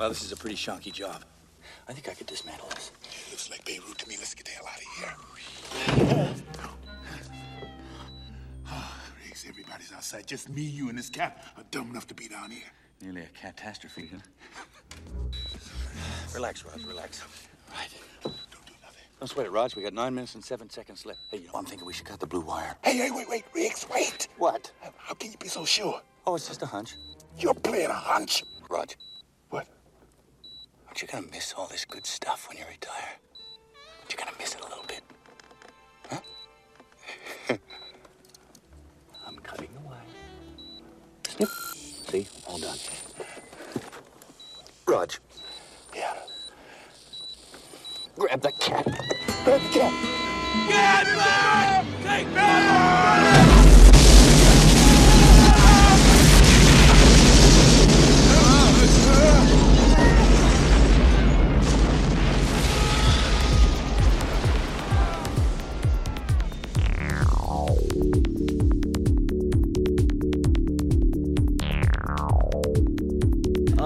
Well, this is a pretty shonky job. I think I could dismantle this. It looks like Beirut to me. Let's get the hell out of here. Oh, Riggs, everybody's outside. Just me, you, and this cat are dumb enough to be down here. Nearly a catastrophe, huh? Relax, Rog, relax. Right. Don't do nothing. Don't sweat it, Rog. We got nine minutes and seven seconds left. Hey, you know, I'm thinking we should cut the blue wire. Hey, hey, wait, wait, Riggs, wait. What? How can you be so sure? Oh, it's just a hunch. You're playing a hunch. Rog, What? Aren't you gonna miss all this good stuff when you retire? Aren't you gonna miss it a little bit? Huh? I'm cutting the wire. Snip. See? All done. Rog, Yeah. grab the cat. Grab the cat.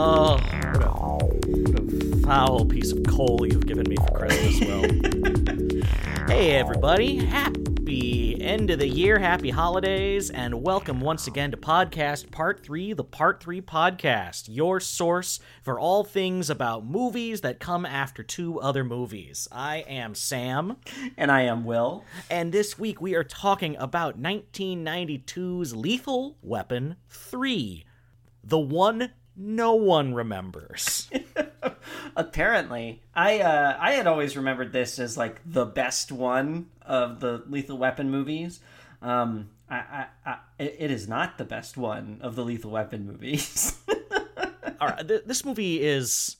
Oh, what a, what a foul piece of coal you've given me for Christmas, Will. hey, everybody. Happy end of the year. Happy holidays. And welcome once again to Podcast Part 3, the Part 3 Podcast, your source for all things about movies that come after two other movies. I am Sam. And I am Will. And this week we are talking about 1992's Lethal Weapon 3, the one no one remembers. Apparently, I uh, I had always remembered this as like the best one of the Lethal Weapon movies. Um, I, I, I it is not the best one of the Lethal Weapon movies. All right, th- this movie is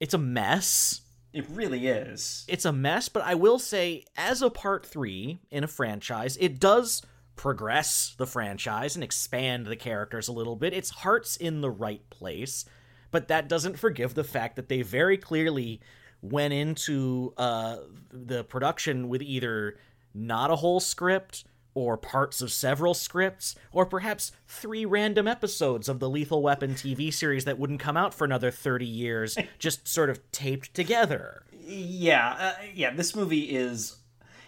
it's a mess. it really is. It's a mess, but I will say as a part 3 in a franchise, it does progress the franchise and expand the characters a little bit. Its heart's in the right place, but that doesn't forgive the fact that they very clearly went into uh, the production with either not a whole script or parts of several scripts or perhaps three random episodes of the Lethal Weapon TV series that wouldn't come out for another 30 years just sort of taped together. Yeah, uh, yeah. This movie is.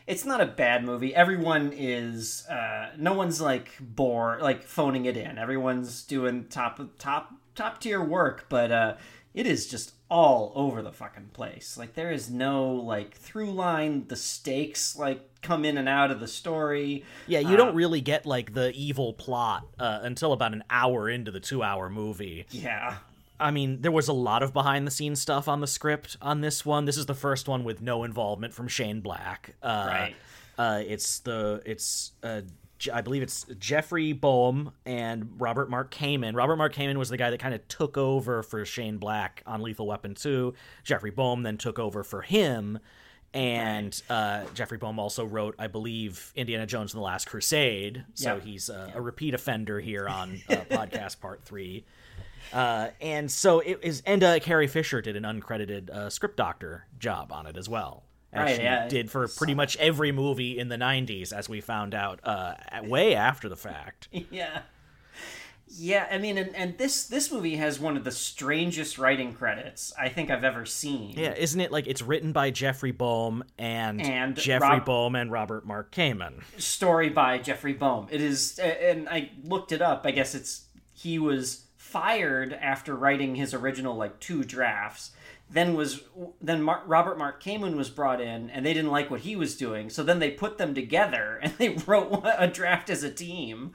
It's not a bad movie. Everyone is. Uh, no one's like bored, like phoning it in. Everyone's doing top top top tier work, but uh, it is just all over the fucking place. Like there is no like through line. The stakes like come in and out of the story. Yeah, you don't really get like the evil plot uh, until about an hour into the two-hour movie. Yeah, I mean, there was a lot of behind-the-scenes stuff on the script on this one. This is the first one with no involvement from Shane Black. Uh, Right. Uh, it's the it's uh, I believe it's Jeffrey Boam and Robert Mark Kamen. Robert Mark Kamen was the guy that kind of took over for Shane Black on Lethal Weapon 2. Jeffrey Boam then took over for him. And uh, Jeffrey Boam also wrote, I believe, Indiana Jones and the Last Crusade. So Yeah. he's uh, a repeat offender here on uh, podcast part three. Uh, and so it is, and uh, Carrie Fisher did an uncredited uh, script doctor job on it as well. As Right, she yeah. did for pretty much every movie in the 90s, as we found out uh, way after the fact. yeah. Yeah, I mean, and, and this this movie has one of the strangest writing credits I think I've ever seen. Yeah, isn't it like it's written by Jeffrey Boam and, And Jeffrey Rob- Boam and Robert Mark Kamen? story by Jeffrey Boam. It is, and I looked it up. I guess it's he was fired after writing his original like two drafts. Then was then Mar- Robert Mark Kamen was brought in, and they didn't like what he was doing. So then they put them together, and they wrote a draft as a team.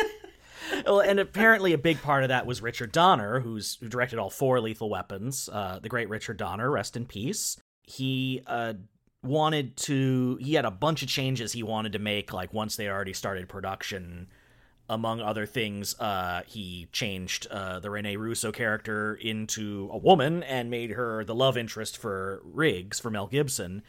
well, and apparently a big part of that was Richard Donner, who's who directed all four Lethal Weapons. Uh, the great Richard Donner, rest in peace. He uh, wanted to. He had a bunch of changes he wanted to make. Like once they already started production, among other things, uh, he changed uh, the Rene Russo character into a woman and made her the love interest for Riggs for Mel Gibson.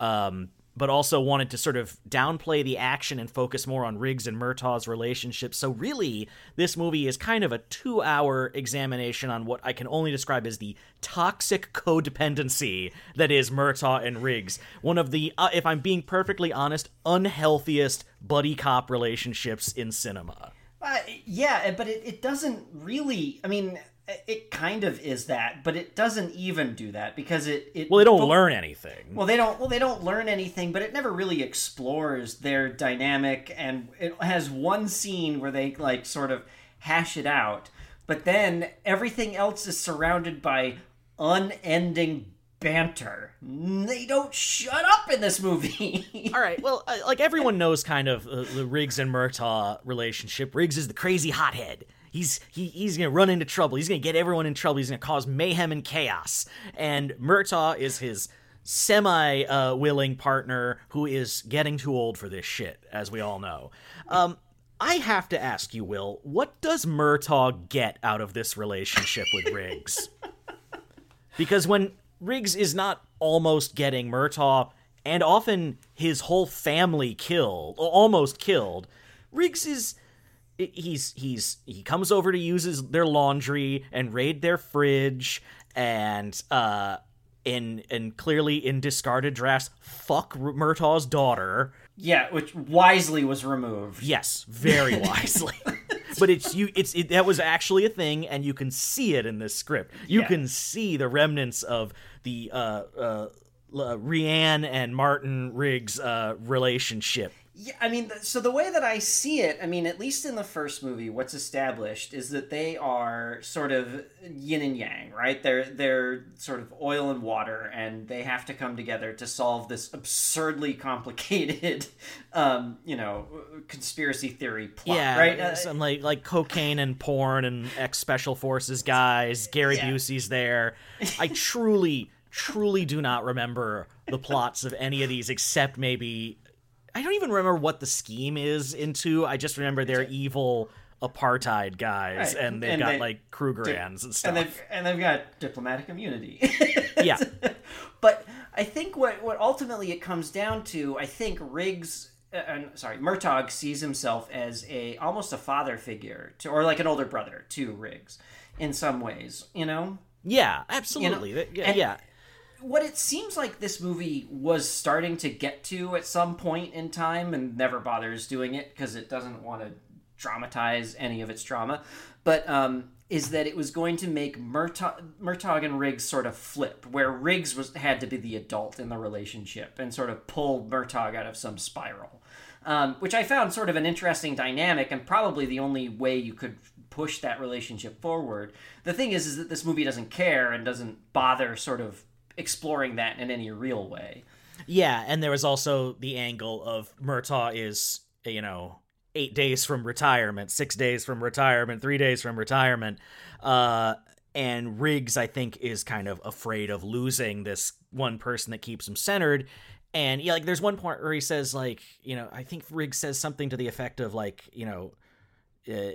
Um, but also wanted to sort of downplay the action and focus more on Riggs and Murtaugh's relationship. So really, this movie is kind of a two-hour examination on what I can only describe as the toxic codependency that is Murtaugh and Riggs. One of the, uh, if I'm being perfectly honest, unhealthiest buddy cop relationships in cinema. Uh, yeah, but it, it doesn't really. I mean, it kind of is that, but it doesn't even do that because it. it Well, they don't fo- learn anything. Well, they don't. Well, they don't learn anything, but it never really explores their dynamic, and it has one scene where they like sort of hash it out, but then everything else is surrounded by unending banter. They don't shut up in this movie. All right. Well, uh, like everyone knows, kind of uh, the Riggs and Murtaugh relationship. Riggs is the crazy hothead. He's he, he's gonna run into trouble. He's gonna get everyone in trouble. He's gonna cause mayhem and chaos. And Murtaugh is his semi uh, willing partner who is getting too old for this shit, as we all know. Um, I have to ask you, Will, what does Murtaugh get out of this relationship with Riggs? because when Riggs is not almost getting Murtaugh and often his whole family killed, almost killed, Riggs is he's he's he comes over to use his, their laundry and raid their fridge and uh in and clearly in discarded drafts fuck Murtaugh's daughter. yeah, which wisely was removed. Yes, very wisely. but it's you it's it, that was actually a thing and you can see it in this script. You Yeah. can see the remnants of the uh uh uh, Rianne and Martin Riggs uh, relationship. Yeah, I mean, so the way that I see it, I mean, at least in the first movie, what's established is that they are sort of yin and yang, right? They're they're sort of oil and water, and they have to come together to solve this absurdly complicated, um, you know, conspiracy theory plot, Yeah, right? Uh, some like like cocaine and porn and ex special forces guys. Gary Yeah. Busey's there. I truly, truly do not remember the plots of any of these except maybe I don't even remember what the scheme is into. I just remember they're evil apartheid guys Right, and they've and got they- like Krugerrands and stuff. and they've and they've got diplomatic immunity. yeah. but I think what what ultimately it comes down to, I think Riggs, uh, sorry, Murtaugh sees himself as a almost a father figure to, or like an older brother to Riggs, in some ways. You know, Yeah, absolutely. That- yeah, and- yeah. What it seems like this movie was starting to get to at some point in time, and never bothers doing it because it doesn't want to dramatize any of its drama, but um, is that it was going to make Murtaugh and Riggs sort of flip, where Riggs was had to be the adult in the relationship and sort of pull Murtaugh out of some spiral, um, which I found sort of an interesting dynamic and probably the only way you could push that relationship forward. The thing is, is that this movie doesn't care and doesn't bother sort of exploring that in any real way. Yeah, and there was also the angle of Murtaugh is, you know, eight days from retirement, six days from retirement, three days from retirement. Uh, and Riggs, I think, is kind of afraid of losing this one person that keeps him centered. And yeah, like there's one point where he says, like, you know, I think Riggs says something to the effect of, like, you know, uh,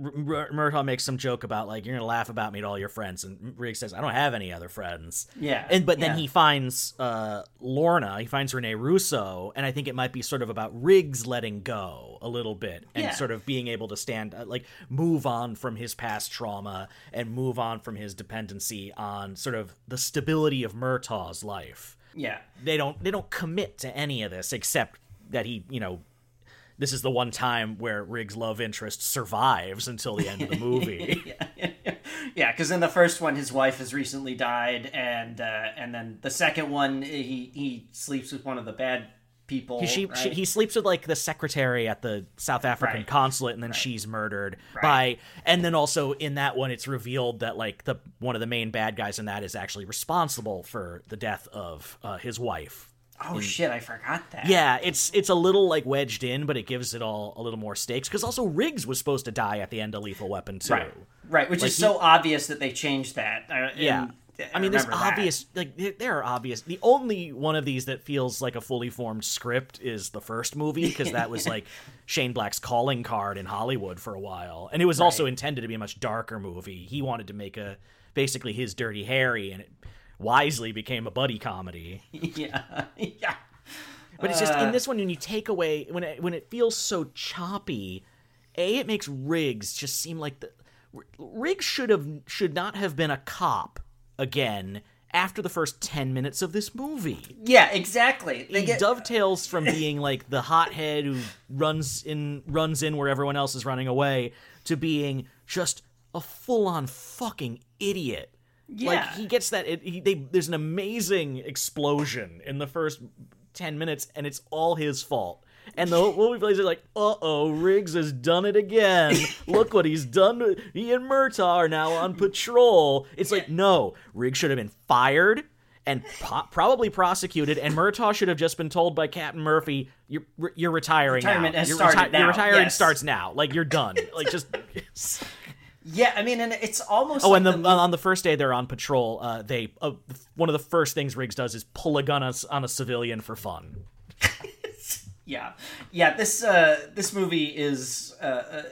Murtaugh makes some joke about like you're gonna laugh about me to all your friends, and Riggs says I don't have any other friends. Yeah, and but then yeah. he finds uh, Lorna, he finds Rene Russo, and I think it might be sort of about Riggs letting go a little bit and Yeah. sort of being able to stand uh, like move on from his past trauma and move on from his dependency on sort of the stability of Murtaugh's life. Yeah. They don't they don't commit to any of this except that he you know this is the one time where Riggs' love interest survives until the end of the movie. yeah, because in the first one, his wife has recently died, and uh, and then the second one, he he sleeps with one of the bad people. He, she, right? she, he sleeps with like the secretary at the South African Right. consulate, and then she's murdered by. And then also in that one, it's revealed that like the one of the main bad guys in that is actually responsible for the death of uh, his wife. Oh shit, I forgot that. Yeah, it's it's a little like wedged in, but it gives it all a little more stakes because also Riggs was supposed to die at the end of Lethal Weapon too. right, right, which Like, is so obvious that they changed that. Uh, Yeah. and- I mean, there's that. obvious, like, there- there are obvious. The only one of these that feels like a fully formed script is the first movie, because that was like Shane Black's calling card in Hollywood for a while. And it was also intended to be a much darker movie. He wanted to make a basically his Dirty Harry, and it wisely became a buddy comedy. yeah, yeah. But it's just Uh. in this one when you take away when it when it feels so choppy, a it makes Riggs just seem like the Riggs should have should not have been a cop again after the first 10 minutes of this movie. Yeah, exactly. They He get dovetails from being like the hothead who runs in runs in where everyone else is running away to being just a full-on fucking idiot. Yeah. Like he gets that. It, he, they, there's an amazing explosion in the first ten minutes, and it's all his fault. And the movie players are like, "Uh oh, Riggs has done it again. Look what he's done. He and Murtaugh are now on patrol." It's like, no, Riggs should have been fired and po- probably prosecuted, and Murtaugh should have just been told by Captain Murphy, "You're you're retiring Retirement now. has You're started Your now, retiring yes. starts now. Like you're done. like just." Yeah, I mean, and it's almost. Oh, like and the, the on the first day they're on patrol, uh, they uh, one of the first things Riggs does is pull a gun on, a- on a civilian for fun. Yeah, yeah. This uh, this movie is, uh, uh,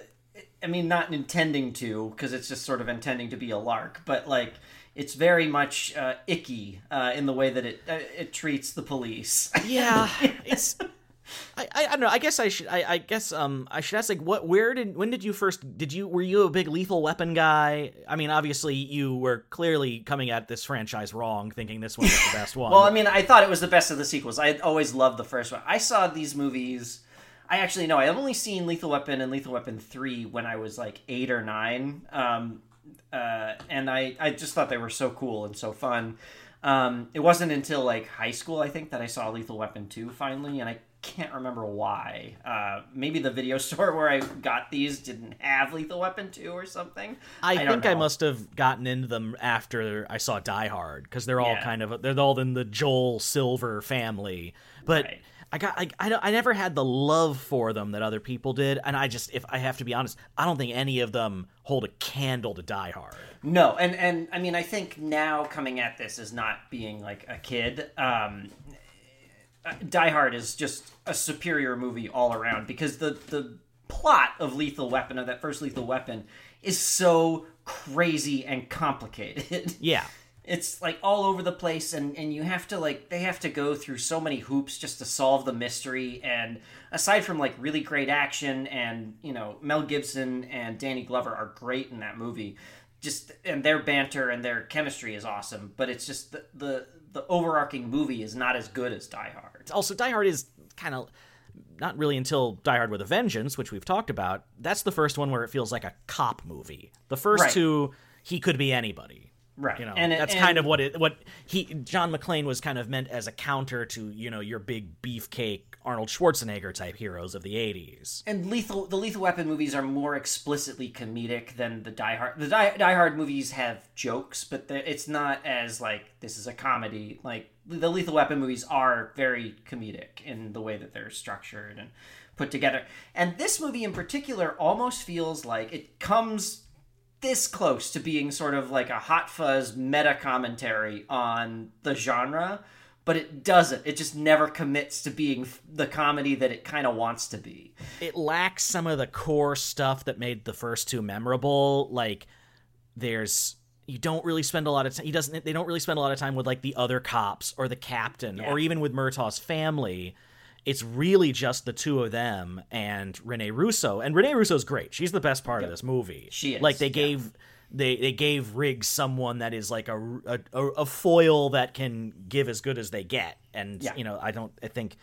I mean, not intending to, because it's just sort of intending to be a lark, but like it's very much uh, icky uh, in the way that it uh, it treats the police. Yeah, it's. I, I, I don't know. I guess I should. I, I guess um I should ask like what where did when did you first did you were you a big Lethal Weapon guy? I mean, obviously you were clearly coming at this franchise wrong, thinking this one was the best one. well, I mean, I thought it was the best of the sequels. I always loved the first one. I saw these movies. I actually know I've only seen Lethal Weapon and Lethal Weapon three when I was like eight or nine, um, uh, and I I just thought they were so cool and so fun. Um, it wasn't until like high school I think that I saw Lethal Weapon two finally, and I can't remember why. Uh, maybe the video store where I got these didn't have Lethal Weapon two or something. I, don't think I must have gotten into them after I saw Die Hard because they're all Yeah. kind of they're all in the Joel Silver family. But Right. I got I, I I never had the love for them that other people did, and I just if I have to be honest, I don't think any of them hold a candle to Die Hard. No, and and I mean, I think now coming at this as not being like a kid, um, Die Hard is just a superior movie all around because the the plot of Lethal Weapon of that first Lethal Weapon is so crazy and complicated. Yeah. it's like all over the place and and you have to like they have to go through so many hoops just to solve the mystery and aside from like really great action and you know Mel Gibson and Danny Glover are great in that movie just and their banter and their chemistry is awesome but it's just the the, the overarching movie is not as good as Die Hard Also, Die Hard is kind of not really until Die Hard with a Vengeance, which we've talked about. That's the first one where it feels like a cop movie. The first Right. two, he could be anybody. right You know, and that's and- kind of what it what he John McClane was kind of meant as a counter to you know your big beefcake Arnold Schwarzenegger type heroes of the '80s. and lethal the lethal weapon movies are more explicitly comedic than the die hard the die, die hard movies have jokes but the, it's not as like this is a comedy. Like the lethal weapon movies are very comedic in the way that they're structured and put together. And this movie in particular almost feels like it comes this close to being sort of like a hot fuzz meta commentary on the genre but it doesn't it just never commits to being the comedy that it kind of wants to be It lacks some of the core stuff that made the first two memorable. Like there's you don't really spend a lot of time. He doesn't. They don't really spend a lot of time with like the other cops or the captain or even with Murtaugh's family. It's really just the two of them and Rene Russo. And Rene Russo's great. She's the best part of this movie. She is, Like they yeah. gave they they gave Riggs someone that is like a, a a foil that can give as good as they get. And Yeah. you know, I don't I think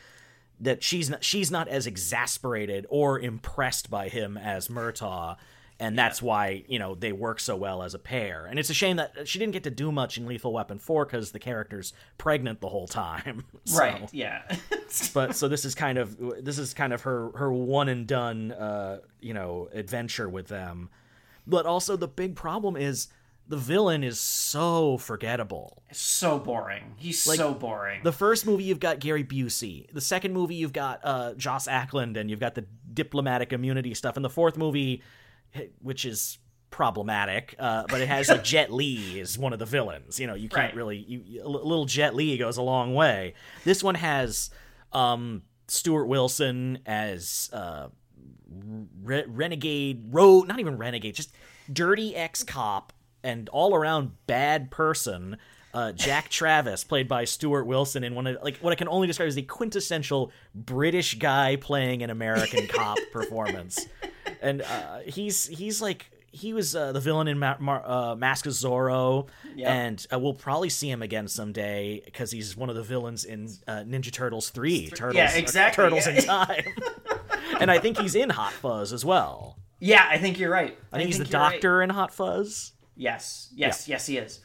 that she's not she's not as exasperated or impressed by him as Murtaugh. And that's why, you know, they work so well as a pair. And it's a shame that she didn't get to do much in Lethal Weapon 4 because the character's pregnant the whole time. So- Right. Yeah. but so this is kind of this is kind of her her one and done uh you know adventure with them but also the big problem is the villain is so forgettable so boring. He's so boring. the first movie you've got Gary Busey the second movie you've got uh Joss Ackland and you've got the diplomatic immunity stuff and the fourth movie which is problematic uh, but it has like Jet Li is one of the villains you know you can't Right. really you, you- a little Jet Li goes a long way this one has um Stuart Wilson as uh re- renegade road not even renegade just dirty ex-cop and all around bad person uh, Jack Travis, played by Stuart Wilson, in one of like what I can only describe as the quintessential British guy playing an American cop performance, and uh, he's he's like he was uh, the villain in Ma- Mar- uh, Mask of Zorro, and uh, we'll probably see him again someday because he's one of the villains in uh, Ninja Turtles three. Turtles, yeah, exactly, Turtles yeah. in Time, and I think he's in Hot Fuzz as well. yeah, I think you're right. I think he's the you're right. doctor in Hot Fuzz. Yes, yes, yes, he is.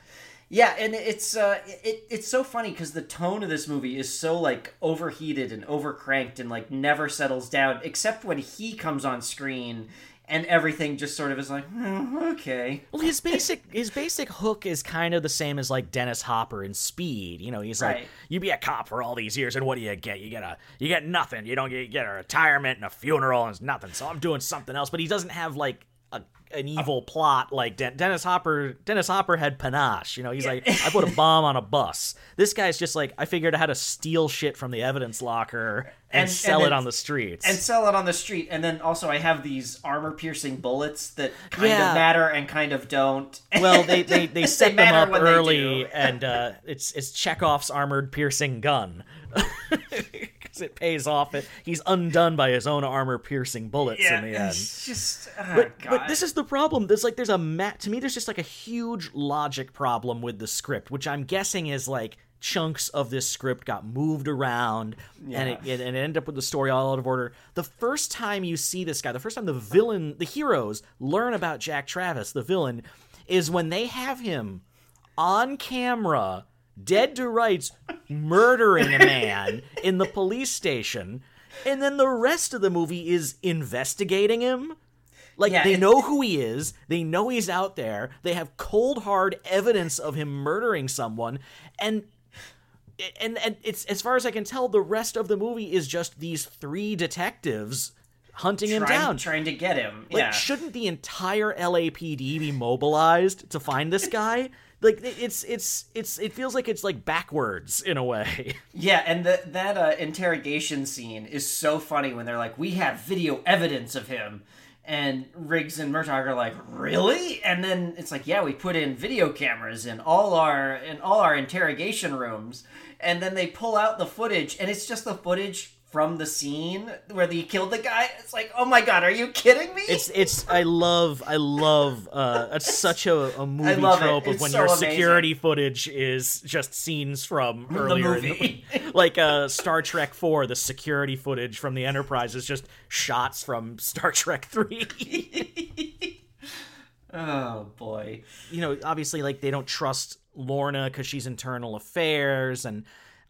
Yeah, and it's uh, it, it's so funny because the tone of this movie is so like overheated and overcranked and like never settles down, except when he comes on screen and everything just sort of is like "Hmm, okay. Well, his basic his basic hook is kind of the same as like Dennis Hopper in Speed. You know, he's like, you be a cop for all these years, and what do you get? You get a you get nothing. You don't get you get a retirement and a funeral and it's nothing. So I'm doing something else. But he doesn't have like a an evil plot like Den- Dennis Hopper. Dennis Hopper had panache. You know, he's like, I put a bomb on a bus. This guy's just like, I figured out how to steal shit from the evidence locker and, And- sell and it on the streets. and sell it on the street. And then also, I have these armor piercing bullets that kind Yeah. of matter and kind of don't. Well, they they, they set them up early, and uh, it's it's Chekhov's armored piercing gun it pays off. It he's undone by his own armor piercing bullets yeah, in the end. it's just. ah, But, God. but this is the problem. There's like there's a mat to me there's just like a huge logic problem with the script, which I'm guessing is like chunks of this script got moved around and it, it, and it ended up with the story all out of order. The first time you see this guy, the first time the villain, the heroes learn about Jack Travis, the villain, is when they have him on camera, dead to rights, murdering a man in the police station. And then the rest of the movie is investigating him. Like Yeah, they it- know who he is, they know he's out there, they have cold hard evidence of him murdering someone, and and and it's as far as I can tell, the rest of the movie is just these three detectives hunting him down. trying to get him. Like, yeah. shouldn't the entire LAPD be mobilized to find this guy? Like, it's it's it's it feels like it's like backwards in a way. Yeah, and the, that uh, interrogation scene is so funny when they're like, "We have video evidence of him," and Riggs and Murtaugh are like, "Really?" And then it's like, "Yeah, we put in video cameras in all our in all our interrogation rooms," and then they pull out the footage, and it's just the footage from the scene where they killed the guy. It's like, "Oh my god, are you kidding me?" It's it's I love I love uh it's such a, a movie love it. trope of when so your amazing. security footage is just scenes from earlier in the movie. like uh Star Trek 4 the security footage from the Enterprise is just shots from Star Trek 3 oh boy. you know, obviously, like they don't trust Lorna because she's internal affairs, and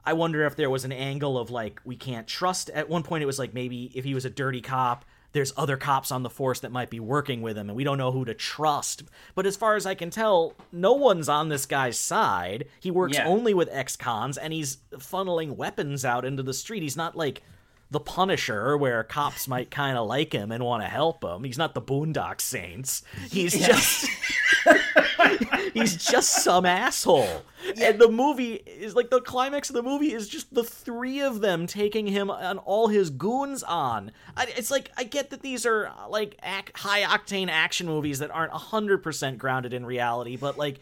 I wonder if there was an angle of like we can't trust. At one point, it was like maybe if he was a dirty cop, there's other cops on the force that might be working with him, and we don't know who to trust. But as far as I can tell, no one's on this guy's side. He works Yeah. only with ex-cons, and he's funneling weapons out into the street. He's not like the Punisher, where cops might kind of like him and want to help him. He's not the Boondock Saints. He's just he's just some asshole. And the movie is like the climax of the movie is just the three of them taking him and all his goons on. I, it's like I get that these are like ac- high octane action movies that aren't hundred percent grounded in reality, but like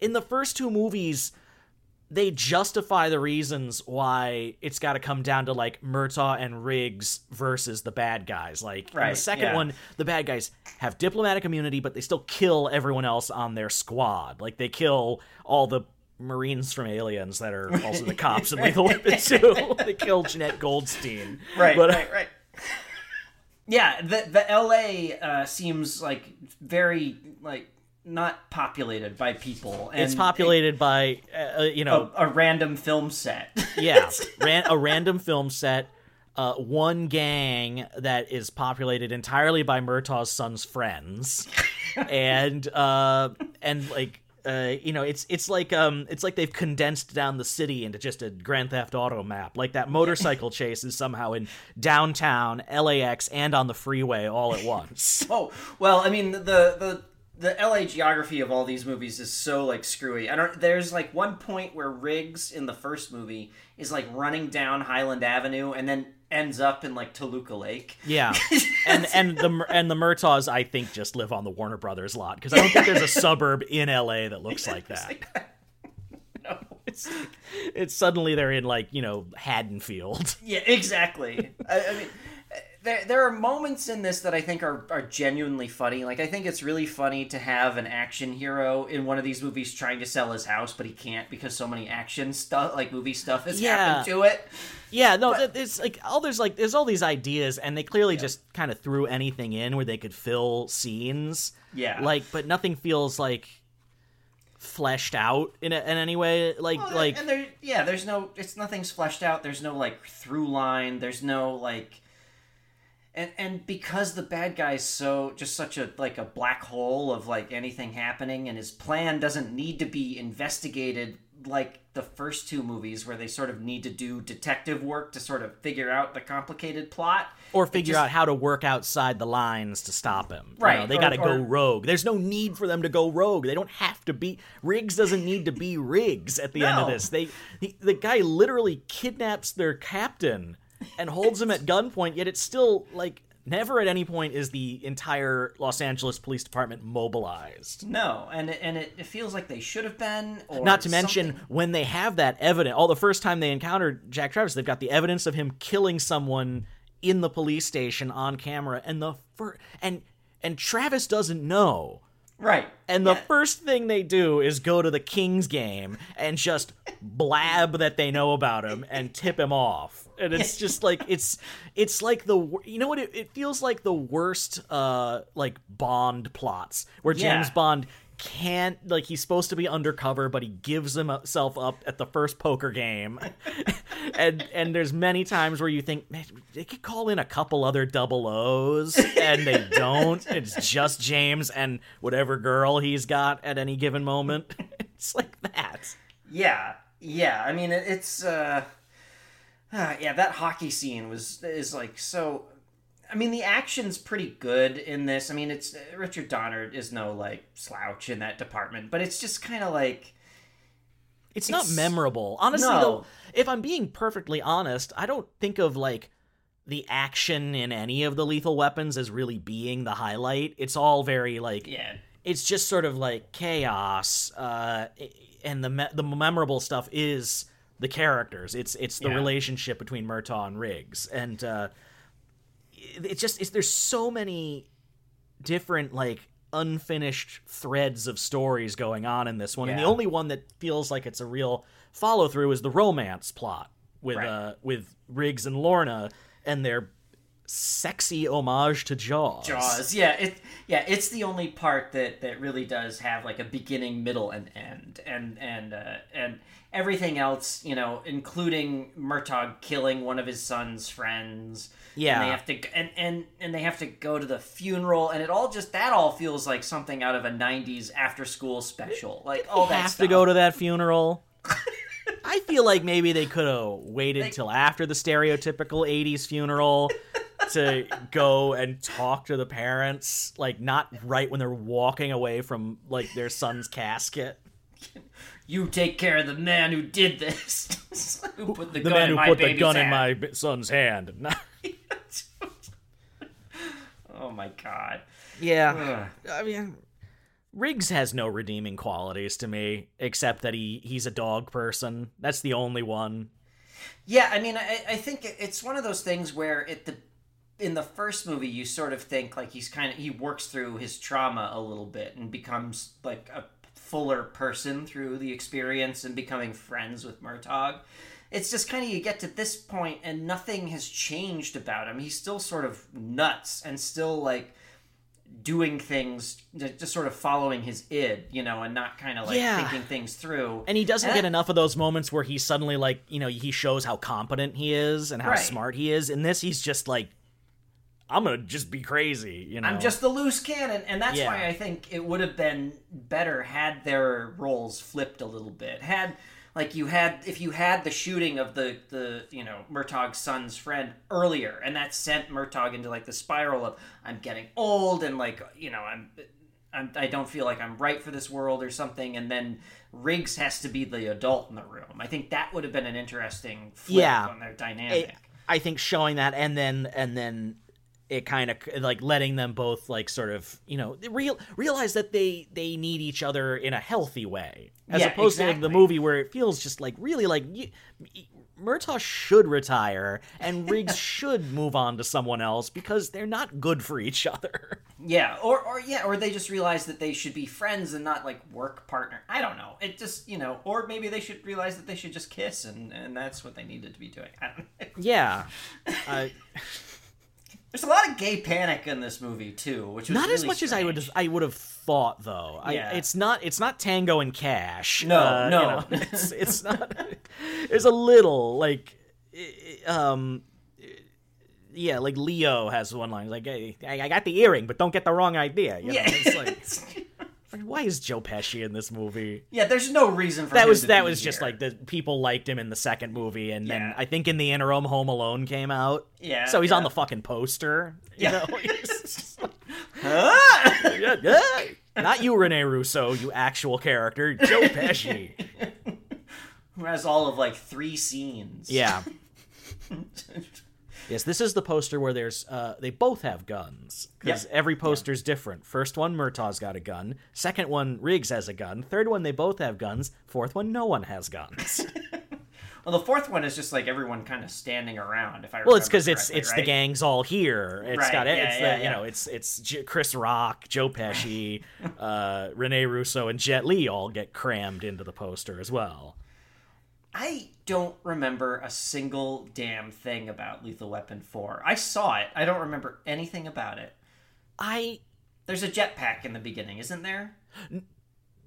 in the first two movies they justify the reasons why it's got to come down to like Murtaugh and Riggs versus the bad guys. Like in the second yeah. one, the bad guys have diplomatic immunity, but they still kill everyone else on their squad. Like they kill all the Marines from Aliens that are also the cops in Lethal Weapon too. they kill Jenette Goldstein. Right, but, right, right. Yeah, the the LA uh, seems like very like not populated by people. And It's populated by, uh, you know, a, a random film set. yeah, ran, a random film set, uh, one gang that is populated entirely by Murtaugh's son's friends, and uh, and like. Uh, you know, it's it's like um, it's like they've condensed down the city into just a Grand Theft Auto map. Like that motorcycle chase is somehow in downtown LAX and on the freeway all at once. oh well, I mean the the the LA geography of all these movies is so like screwy. I don't. There's like one point where Riggs in the first movie is like running down Highland Avenue and then ends up in like Toluca Lake. Yeah, and and the and the Murtaughs I think just live on the Warner Brothers lot because I don't think there's a suburb in LA that looks like that. No. It's it's suddenly they're in like you know Haddonfield. Yeah, exactly. I, I mean, there there are moments in this that I think are are genuinely funny. Like I think it's really funny to have an action hero in one of these movies trying to sell his house, but he can't because so many action stuff, like movie stuff, has Yeah. happened to it. Yeah, no, th- it's like all there's like there's all these ideas, and they clearly just kind of threw anything in where they could fill scenes. Yeah. like, but nothing feels like fleshed out in, a, in any way. Like Well, like and there, yeah, there's no, it's nothing's fleshed out. There's no like through line. There's no like, and and because the bad guy's so just such a like a black hole of like anything happening, and his plan doesn't need to be investigated like the first two movies where they sort of need to do detective work to sort of figure out the complicated plot or figure just- out how to work outside the lines to stop him. You Right, know, they got to go rogue. There's no need for them to go rogue. They don't have to be. Riggs doesn't need to be Riggs at the end of this. They he, the guy literally kidnaps their captain and holds him at gunpoint. Yet it's still like never at any point is the entire Los Angeles Police Department mobilized. No, and it, and it, it feels like they should have been. Or Not to mention something- when they have that evidence. All the first time they encounter Jack Travis, they've got the evidence of him killing someone in the police station on camera, and the fir- and and Travis doesn't know. Right? And the Yeah. first thing they do is go to the Kings game and just blab that they know about him and tip him off. And it's just like it's it's like the you know what it, it feels like the worst uh like Bond plots where James Yeah. Bond can't like he's supposed to be undercover but he gives himself up at the first poker game and and there's many times where you think man they could call in a couple other double o's and they don't it's just james and whatever girl he's got at any given moment it's like that Yeah, yeah. I mean, it's uh, uh, yeah. That hockey scene was is like so. I mean, the action's pretty good in this. I mean, it's Richard Donner is no like slouch in that department, but it's just kind of like it's, not memorable honestly No. though if i'm being perfectly honest i don't think of like the action in any of the lethal weapons as really being the highlight it's all very like yeah, it's just sort of like chaos uh and the me- the memorable stuff is the characters it's it's the Yeah. relationship between Murtaugh and Riggs and uh it's just it's there's so many different like unfinished threads of stories going on in this one and the only one that feels like it's a real follow through is the romance plot with Right. uh with Riggs and Lorna and their sexy homage to Jaws. Jaws. Yeah, it yeah, it's the only part that that really does have like a beginning, middle, and end, and and uh, and everything else, you know, including Murtaugh killing one of his son's friends. Yeah. and they have to and and and they have to go to the funeral, and it all just that all feels like something out of a '90s after school special. Like all that have stuff. to go to that funeral. I feel like maybe they could have waited till after the stereotypical 80s funeral to go and talk to the parents, like not right when they're walking away from like their son's casket. You take care of the man who did this. who put the, The gun man in who my put the baby's gun in my son's hand. Oh my god. yeah. Ugh. I mean Riggs has no redeeming qualities to me except that he he's a dog person. That's the only one. Yeah, I mean, I, I think it's one of those things where it the in the first movie you sort of think like he's kind of he works through his trauma a little bit and becomes like a fuller person through the experience and becoming friends with Murtaugh. It's just kind of you get to this point and nothing has changed about him. He's still sort of nuts and still like doing things just sort of following his id, you know, and not kind of like Yeah. thinking things through. And he doesn't And get I- enough of those moments where he suddenly like, you know, he shows how competent he is and how Right. smart he is. In this he's just like I'm going to just be crazy, you know. I'm just the loose cannon, and that's Yeah. why I think it would have been better had their roles flipped a little bit. Had like you had if you had the shooting of the the you know Murtaugh's son's friend earlier, and that sent Murtaugh into like the spiral of I'm getting old and like you know I'm. I'm, I don't feel like I'm right for this world or something, and then Riggs has to be the adult in the room. I think that would have been an interesting flip Yeah. on their dynamic. I, I think showing that and then and then it kind of like letting them both like sort of you know real realize that they they need each other in a healthy way as Yeah, opposed to like, the movie where it feels just like really like you, Murtaugh should retire and Riggs should move on to someone else because they're not good for each other. Yeah, or or yeah, or they just realize that they should be friends and not like work partner. I don't know. It just you know, or maybe they should realize that they should just kiss and and that's what they needed to be doing. I don't know. Yeah. Uh, There's a lot of gay panic in this movie too, which was Not as really much as I would. I would have thought though. Yeah. I, it's not it's not Tango and Cash. No, Uh, you no. know, it's it's not. There's a little like, um, yeah, like Leo has one line like, "Hey, I, I got the earring, but don't get the wrong idea." You know? Yeah. it's like, why is Joe Pesci in this movie? yeah, there's no reason for That him was that was just like the people liked him in the second movie, and then Yeah. I think in the interim, Home Alone came out. Yeah, so he's on the fucking poster. You Yeah. know? He's just like- Ah! yeah, yeah. Not you, Rene Russo, you actual character, Joe Pesci. who has all of like three scenes. Yeah. Yes, this is the poster where there's uh they both have guns because Yep. every poster's different. First one, Murtaugh's got a gun. Second one, Riggs has a gun. Third one, they both have guns. Fourth one, no one has guns. Well, the fourth one is just like everyone kind of standing around. If I well, it's because it's it's the gang's all here. It's Right, got it. yeah, it's yeah, the, you know it's it's J- Chris Rock, Joe Pesci, uh, Rene Russo, and Jet Li all get crammed into the poster as well. I don't remember a single damn thing about Lethal Weapon 4. I saw it. I don't remember anything about it. I There's a jetpack in the beginning, isn't there?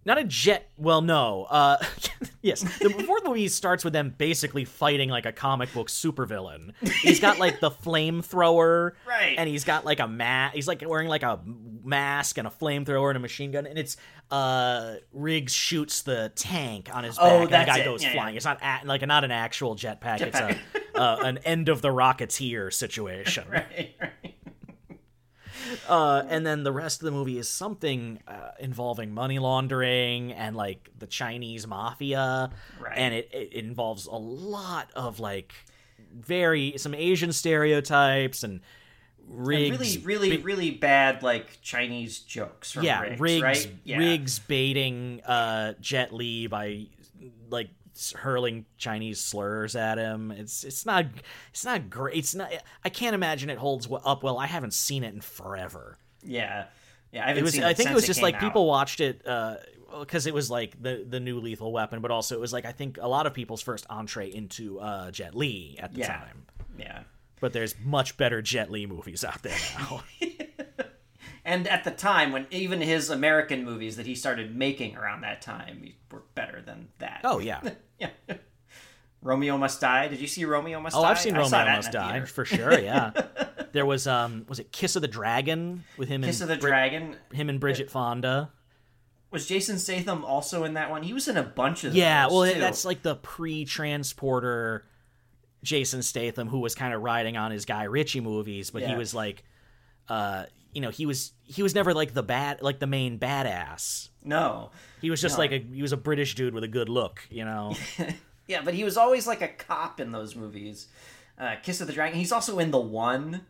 Not a jet well no uh yes the the movie starts with them basically fighting like a comic book supervillain he's got like the flamethrower Right. and he's got like a mat he's like wearing like a mask and a flamethrower and a machine gun and it's uh riggs shoots the tank on his back Oh, and the guy it. goes Yeah, flying yeah. it's not a, like not an actual jetpack, it's a uh, an end of the rocketeer situation Right, right. Uh, and then the rest of the movie is something uh, involving money laundering and like the Chinese mafia, Right. and it, it involves a lot of like very some Asian stereotypes and Riggs, Really, really, really bad, like, Chinese jokes from yeah, Riggs, rigs, right? Yeah. Riggs baiting uh, Jet Li by like hurling Chinese slurs at him. It's it's not it's not great. It's not. I can't imagine it holds up well. I haven't seen it in forever. Yeah. Yeah, I haven't it was seen i think it was just came like out. people watched it because it was like the the new lethal weapon but also it was like i think a lot of people's first entree into uh jet li at the Yeah. time Yeah. but there's much better jet li movies out there now And at the time, when even his American movies that he started making around that time were better than that. oh yeah Yeah. Romeo Must Die. Did you see Romeo Must oh Die? Oh, I've seen I saw romeo must die theater. for sure yeah there was um was it kiss of the dragon with him Kiss and of the Brid- Dragon. him and bridget fonda Was Jason Statham also in that one? He was in a bunch of yeah well too. that's like the pre-transporter jason statham who was kind of riding on his guy ritchie movies but he was like uh you know he was he was never like the bad like the main badass no. he was just No. like a he was a british dude with a good look you know Yeah, but he was always like a cop in those movies. Uh, Kiss of the Dragon. He's also in the one.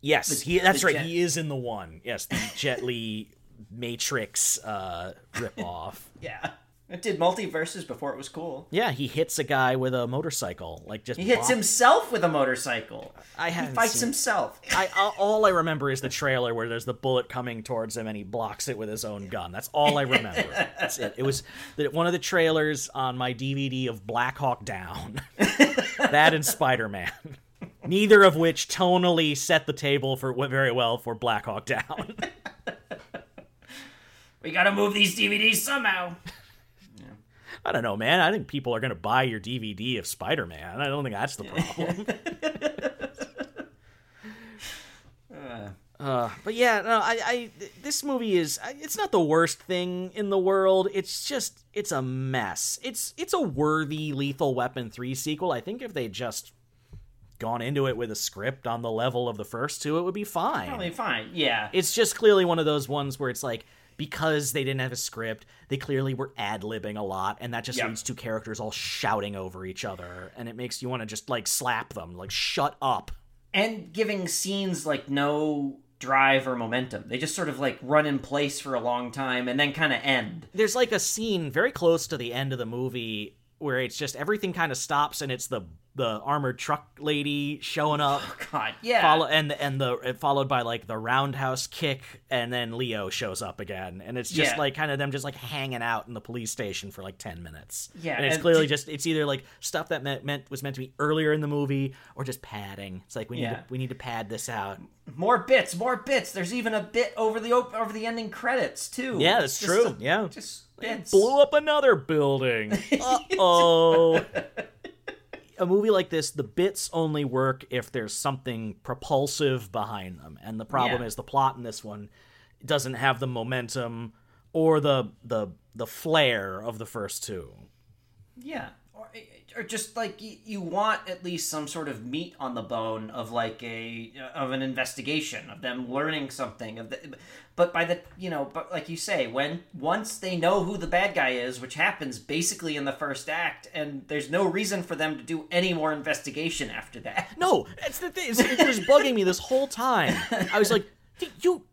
yes he that's right Jet- he is in the one yes the jet li matrix uh ripoff Yeah. It did multiverses before it was cool. yeah he hits a guy with a motorcycle like just He hits himself with a motorcycle. I He haven't fights seen- himself. I all- all I remember is the trailer where there's the bullet coming towards him and he blocks it with his own gun. That's all I remember. That's it. It was the, one of the trailers on my DVD of Black Hawk Down. that and Spider Man. Neither of which tonally set the table for very well for Black Hawk Down. We gotta move these DVDs somehow. I don't know, man. I think people are going to buy your DVD of Spider Man. I don't think that's the problem. Uh, but yeah, no, I, I, this movie is, it's not the worst thing in the world. It's just, it's a mess. It's, it's a worthy Lethal Weapon 3 sequel. I think if they just gone into it with a script on the level of the first two, it would be fine. Probably fine. Yeah. It's just clearly one of those ones where it's like, because they didn't have a script, they clearly were ad libbing a lot, and that just Yep. leads to characters all shouting over each other, and it makes you want to just like slap them, like shut up. and giving scenes like no drive or momentum. They just sort of like run in place for a long time and then kind of end. There's like a scene very close to the end of the movie where it's just everything kind of stops and it's the the armored truck lady showing up. God, yeah. Follow and and the followed by like the roundhouse kick, and then Leo shows up again, and it's just Yeah. like kind of them just like hanging out in the police station for like ten minutes. Yeah, and it's and clearly did- just it's either like stuff that meant, meant was meant to be earlier in the movie or just padding. It's like we need Yeah. to, we need to pad this out. more bits, more bits. There's even a bit over the op- over the ending credits too. Yeah, that's Just true. a- yeah, just bits. blew up another building. Uh oh. A movie like this, the bits only work if there's something propulsive behind them, and the problem Yeah. is the plot in this one doesn't have the momentum or the the the flair of the first two. Yeah, or, just like you, want at least some sort of meat on the bone of like a of an investigation of them learning something of the. But by the you know, but like you say, when once they know who the bad guy is, which happens basically in the first act, and there's no reason for them to do any more investigation after that. No, it's the thing. It was bugging me this whole time. I was like, you.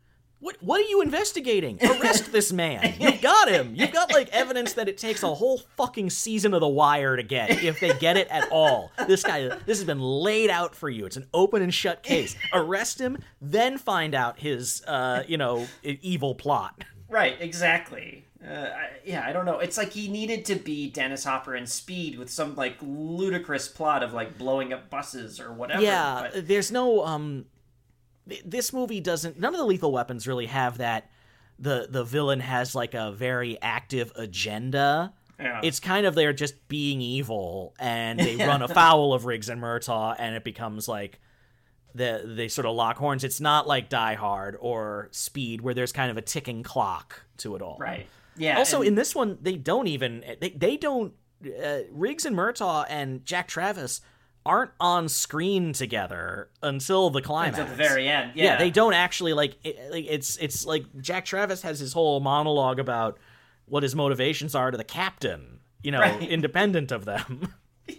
What, what are you investigating? Arrest this man. You've got him. You've got like evidence that it takes a whole fucking season of The Wire to get, if they get it at all. This guy, this has been laid out for you. It's an open and shut case. Arrest him, then find out his, uh, you know, evil plot. Right, exactly. Uh, I, yeah, I don't know. It's like he needed to be Dennis Hopper in Speed with some like ludicrous plot of like blowing up buses or whatever. Yeah, but- there's no um this movie doesn't none of the lethal weapons really have that the the villain has like a very active agenda. Yeah. It's kind of they're just being evil and they run afoul of Riggs and Murtaugh and it becomes like the they sort of lock horns. It's not like Die Hard or Speed where there's kind of a ticking clock to it all. right. Yeah. Also, and- in this one, they don't even they they don't uh, Riggs and Murtaugh and Jack Travis aren't on screen together until the climax. until the very end. Yeah. Yeah, they don't actually like, it, like it's it's like Jack Travis has his whole monologue about what his motivations are to the captain, you know, Right. independent of them.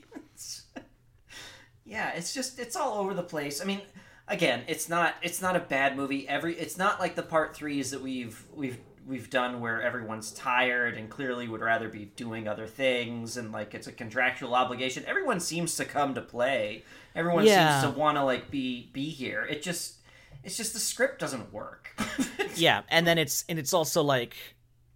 Yeah, it's just it's all over the place. I mean, again, it's not it's not a bad movie. Every it's not like the part threes that we've we've we've done where everyone's tired and clearly would rather be doing other things and like it's a contractual obligation. Everyone seems to come to play. Everyone Yeah. seems to want to like be be here. It just it's just the script doesn't work. yeah, and then it's and it's also like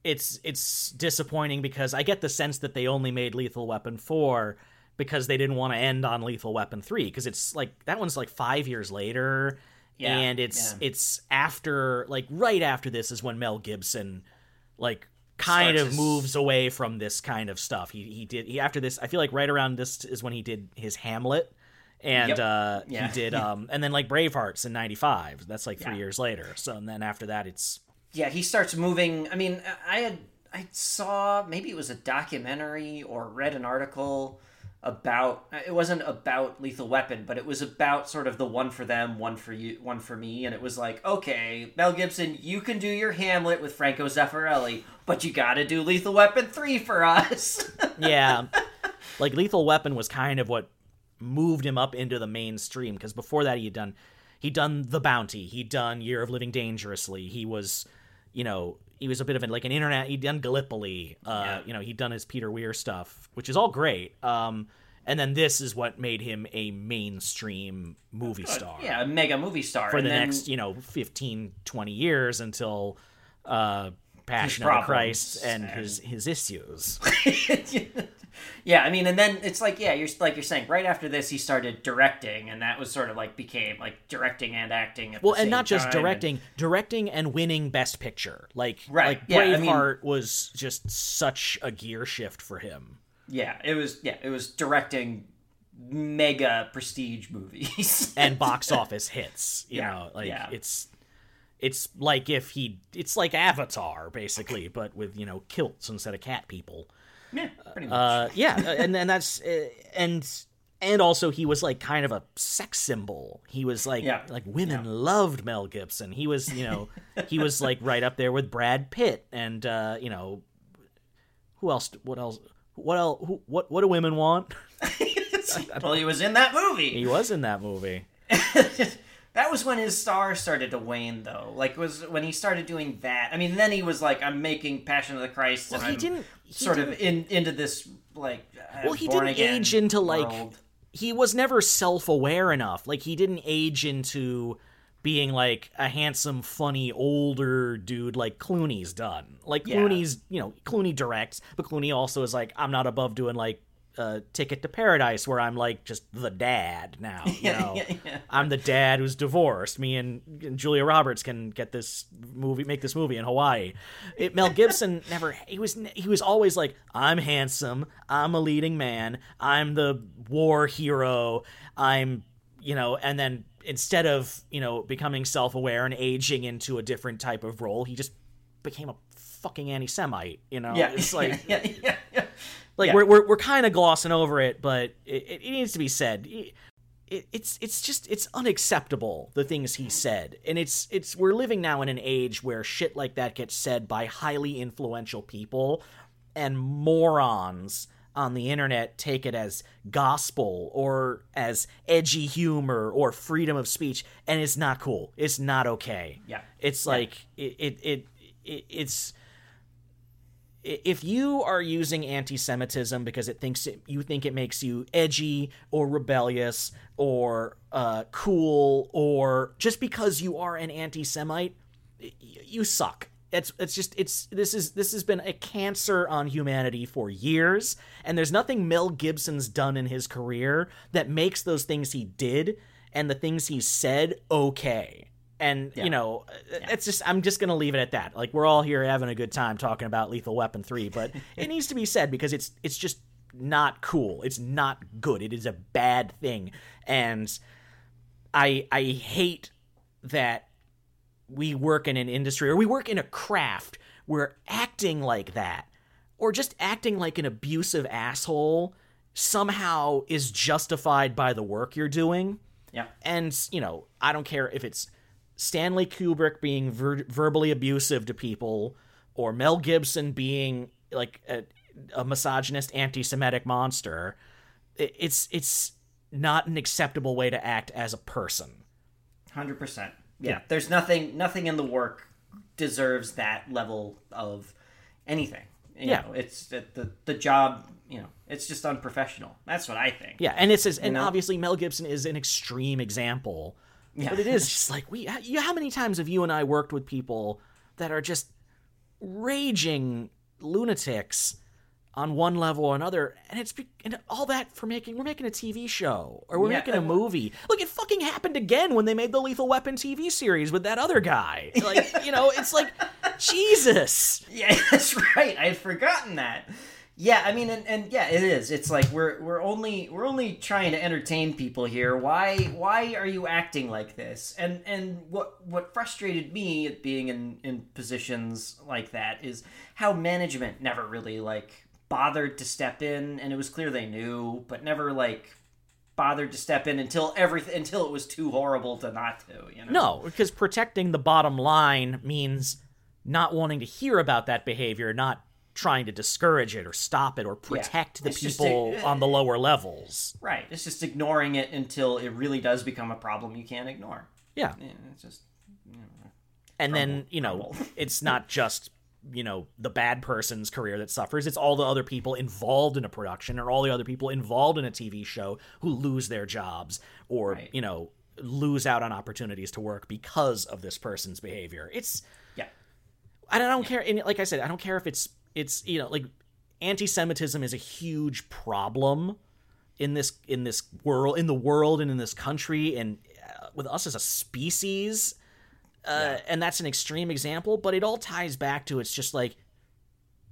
it's it's disappointing because I get the sense that they only made Lethal Weapon 4 because they didn't want to end on Lethal Weapon 3 because it's like that one's like 5 years later Yeah, and it's yeah. it's after like right after this is when Mel Gibson like kind Starts of his- moves away from this kind of stuff. He he did he after this I feel like right around this is when he did his Hamlet and Yep. uh Yeah. he did um and then like Bravehearts in 95. That's like 3 Yeah. years later. So and then after that it's yeah, he starts moving. I mean, I had I saw maybe it was a documentary or read an article about it wasn't about Lethal Weapon, but it was about sort of the one for them, one for you, one for me, and it was like, okay, Mel Gibson, you can do your Hamlet with Franco Zeffirelli, but you got to do Lethal Weapon three for us. yeah like lethal weapon was kind of what moved him up into the mainstream because before that he'd done he'd done the bounty he'd done year of living dangerously he was you know he was a bit of an like an internet he'd done gallipoli uh Yeah. you know he'd done his peter weir stuff which is all great um and then this is what made him a mainstream movie star yeah, a mega movie star for and the then, next you know 15 20 years until uh passion of christ and, and- his his issues yeah, I mean, and then it's like, yeah, you're like you're saying. Right after this, he started directing, and that was sort of like became like directing and acting. At Well, the and not just time, and- directing, directing and winning Best Picture. Like, Right, like yeah, I mean- Braveheart was just such a gear shift for him. yeah, it was. Yeah, it was directing mega prestige movies. and box office hits. You Yeah, know, like yeah. it's it's like if he it's like Avatar basically, but with you know kilts instead of cat people. yeah, pretty much. Uh, yeah, and and that's uh, and and also he was like kind of a sex symbol. He was like Yeah. like women loved Mel Gibson. He was you know he was like right up there with Brad Pitt and uh, you know who else? What else? What else? Who, what what do women want? well, he was in that movie. He was in that movie. that was when his star started to wane, though. Like, was when he started doing that. I mean, then he was like, "I'm making Passion of the Christ," and Well, he I'm didn't- he sort of didn't- in into this like. uh, Well, he didn't age into, like, he was never self-aware enough. Like he didn't age into being like a handsome, funny, older dude like Clooney's done. Like Yeah. Clooney's, you know, Clooney directs, but Clooney also is like, I'm not above doing like uh, Ticket to Paradise, where I'm like just the dad now. You know, I'm the dad who's divorced. Me and, and Julia Roberts can get this movie, make this movie in Hawaii. It, Mel Gibson never. He was he was always like, I'm handsome. I'm a leading man. I'm the war hero. I'm you know, and then instead of you know becoming self-aware and aging into a different type of role, he just became a fucking anti-Semite. You know, Yeah, it's like yeah, yeah, yeah. Like Yeah. we're we're, we're kind of glossing over it, but it, it, needs to be said. It, it, it's it's just it's unacceptable the things he said, and it's it's we're living now in an age where shit like that gets said by highly influential people, and morons on the internet take it as gospel or as edgy humor or freedom of speech, and it's not cool. It's not okay. Yeah. it's like it it, it, it it's if you are using anti-Semitism because it thinks it, you think it makes you edgy or rebellious or uh, cool or just because you are an anti-Semite, you suck. It's it's just it's this is this has been a cancer on humanity for years, and there's nothing Mel Gibson's done in his career that makes those things he did and the things he said okay. And you know, it's just I'm just gonna leave it at that. Like we're all here having a good time talking about Lethal Weapon three, but it needs to be said because it's it's just not cool. It's not good. It is a bad thing, and I I hate that we work in an industry or we work in a craft where acting like that or just acting like an abusive asshole somehow is justified by the work you're doing. Yeah. And, you know, I don't care if it's Stanley Kubrick being ver- verbally abusive to people or Mel Gibson being like a, a misogynist anti-Semitic monster. It's it's not an acceptable way to act as a person. Hundred percent. Yeah. There's nothing nothing in the work deserves that level of anything. You Yeah. know, it's the, the job. You know, it's just unprofessional. That's what I think. Yeah, and it's and know? obviously Mel Gibson is an extreme example. Yeah. But it is just like we how many times have you and I worked with people that are just raging lunatics on one level or another and it's be- and all that for making we're making a TV show or we're Yeah, making a movie. Look, it fucking happened again when they made the Lethal Weapon TV series with that other guy. Like, you know, it's like Jesus. Yeah, that's right. I had forgotten that. Yeah, I mean, and, and yeah, it is. It's like we're we're only we're only trying to entertain people here. Why why are you acting like this? And and what what frustrated me at being in in positions like that is how management never really like bothered to step in, and it was clear they knew, but never like bothered to step in until everything until it was too horrible to not to. You know? No, because protecting the bottom line means not wanting to hear about that behavior, not trying to discourage it or stop it or protect the It's just people a- on the lower levels. Right. It's just ignoring it until it really does become a problem you can't ignore. Yeah. Yeah, it's just And then, you know, it's not just, you know, the bad person's career that suffers, it's all the other people involved in a production or all the other people involved in a TV show who lose their jobs or, Right. you know, lose out on opportunities to work because of this person's behavior. It's yeah. I don't, I don't care. And like I said, I don't care if it's it's you know like anti-Semitism is a huge problem in this in this world in the world and in this country and uh, with us as a species. Uh, And that's an extreme example, but it all ties back to it's just like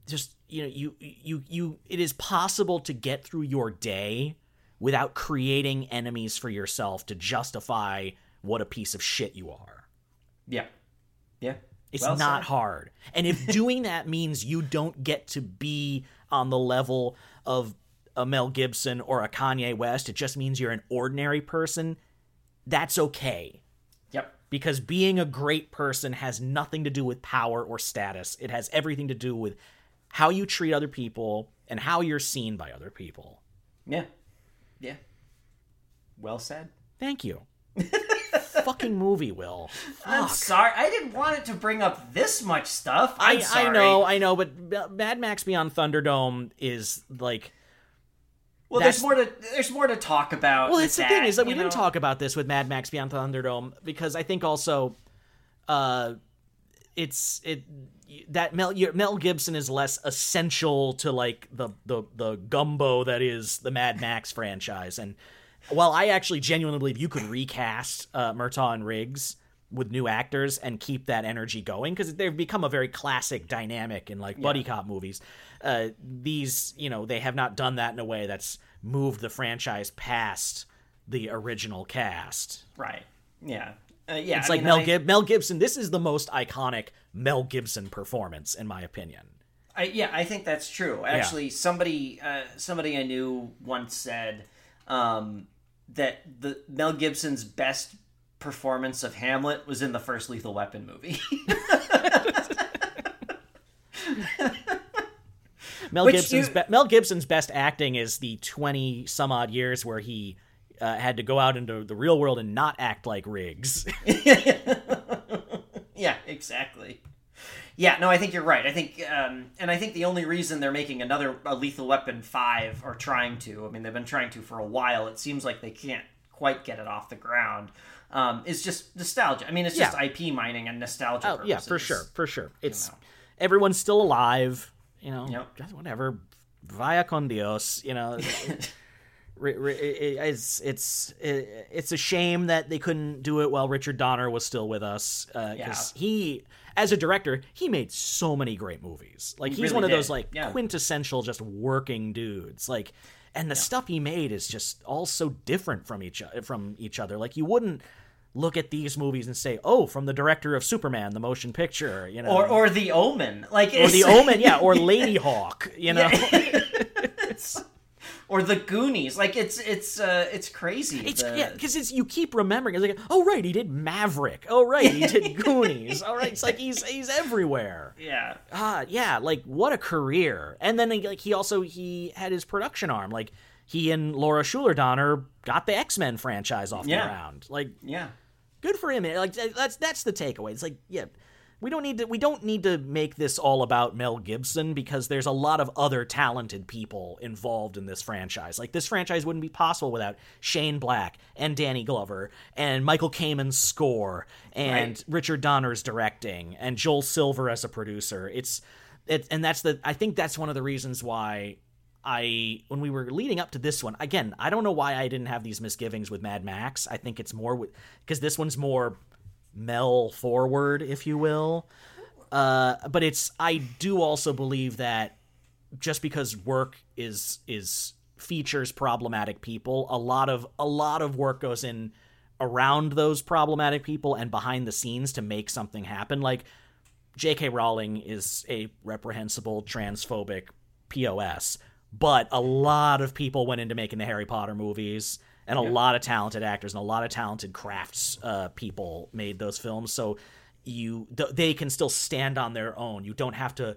just you know you you you it is possible to get through your day without creating enemies for yourself to justify what a piece of shit you are. Yeah. Yeah. It's Well not said. hard. And if doing that means you don't get to be on the level of a Mel Gibson or a Kanye West, it just means you're an ordinary person, that's okay. Yep. Because being a great person has nothing to do with power or status. It has everything to do with how you treat other people and how you're seen by other people. Yeah. Yeah. Well said. Thank you. Fucking movie, Will. I'm sorry. I didn't want it to bring up this much stuff. I'm I, sorry. I know, I know, but Mad Max Beyond Thunderdome is like Well, there's more to there's more to talk about. Well, it's the thing is that we you didn't talk about this with Mad Max Beyond Thunderdome because I think also, uh, it's it that Mel Mel Gibson is less essential to like the the the gumbo that is the Mad Max franchise. And while I actually genuinely believe you could recast uh, Murtaugh and Riggs with new actors and keep that energy going because they've become a very classic dynamic in like buddy cop movies. Uh, these, you know, they have not done that in a way that's moved the franchise past the original cast. Right. Yeah. Uh, yeah. It's I like mean, Mel, I- Gib- Mel Gibson. This is the most iconic Mel Gibson performance, in my opinion. I, yeah, I think that's true. Actually, somebody uh, somebody I knew once said um, that the Mel Gibson's best performance of Hamlet was in the first Lethal Weapon movie. Mel Which Gibson's you- be- Mel Gibson's best acting is the twenty some odd years where he uh, had to go out into the real world and not act like Riggs. yeah, exactly. Yeah, no, I think you're right. I think, um, and I think the only reason they're making another a Lethal Weapon five or trying to, I mean, they've been trying to for a while. It seems like they can't quite get it off the ground. Um, is just nostalgia. I mean, it's just Yeah. IP mining and nostalgia. Oh, yeah, for sure, for sure. It's know. everyone's still alive, you know. Yep. just Whatever, vaya con Dios, you know. Ri- ri- it- it's it's it's a shame that they couldn't do it while Richard Donner was still with us because Yeah. he, as a director, he made so many great movies. Like He he's really one of did, those like yeah. quintessential just working dudes. Like, and the stuff he made is just all so different from each from each other. Like you wouldn't look at these movies and say, "Oh, from the director of Superman, the motion picture," you know, Or or the Omen, like or the Omen, yeah, or Lady Hawk, you know. or the Goonies. Like it's it's uh, it's crazy. It's the- yeah, because it's you keep remembering. It's like, oh right, he did Maverick. Oh right, he did Goonies. All right, it's like he's he's everywhere. yeah. Ah, yeah, like what a career. And then like he also he had his production arm. Like he and Laura Shuler Donner got the X Men franchise off Yeah. the ground. Like Yeah. good for him. Like that's that's the takeaway. It's like yeah, we don't need to we don't need to make this all about Mel Gibson because there's a lot of other talented people involved in this franchise. Like this franchise wouldn't be possible without Shane Black and Danny Glover and Michael Kamen's score and Right. Richard Donner's directing and Joel Silver as a producer. It's it and that's the I think that's one of the reasons why I when we were leading up to this one again I don't know why I didn't have these misgivings with Mad Max I think it's more with because this one's more Mel forward if you will uh but it's I do also believe that just because work is is features problematic people a lot of a lot of work goes in around those problematic people and behind the scenes to make something happen like J.K. Rowling is a reprehensible transphobic POS, but a lot of people went into making the Harry Potter movies, and a lot of talented actors and a lot of talented crafts uh, people made those films. So you th- they can still stand on their own. You don't have to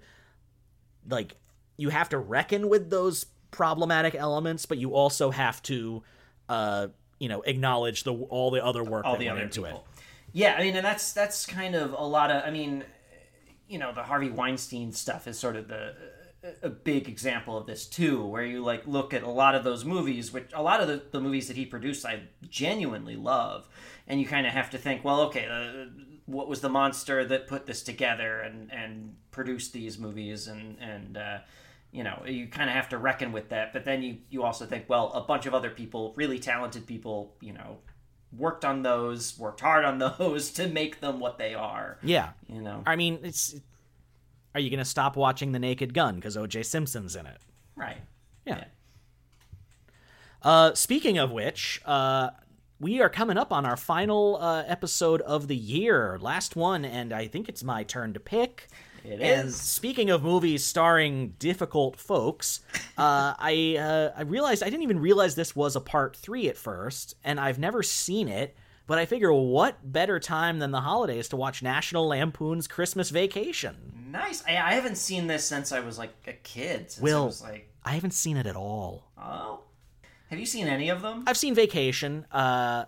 like you have to reckon with those problematic elements, but you also have to uh, you know acknowledge the all the other work all that the went other into people. it. Yeah, I mean, and that's that's kind of a lot of. I mean, you know, the Harvey Weinstein stuff is sort of the a big example of this too, where you like look at a lot of those movies, which a lot of the, the movies that he produced, I genuinely love, and you kind of have to think, well, okay, uh, what was the monster that put this together and and produced these movies, and and uh, you know, you kind of have to reckon with that. But then you you also think, well, a bunch of other people, really talented people, you know, worked on those, worked hard on those to make them what they are. Yeah, You know, I mean, it's. Are you going to stop watching The Naked Gun because O.J. Simpson's in it? right? Yeah. Uh, speaking of which, uh, we are coming up on our final uh, episode of the year, last one, and I think it's my turn to pick. It and is. speaking of movies starring difficult folks, uh, I uh, I realized I didn't even realize this was a part three at first, and I've never seen it. But I figure, what better time than the holidays to watch National Lampoon's Christmas Vacation? Nice. I, I haven't seen this since I was like a kid. Since I Will. was like, I haven't seen it at all. oh, have you seen any of them? I've seen Vacation. Uh,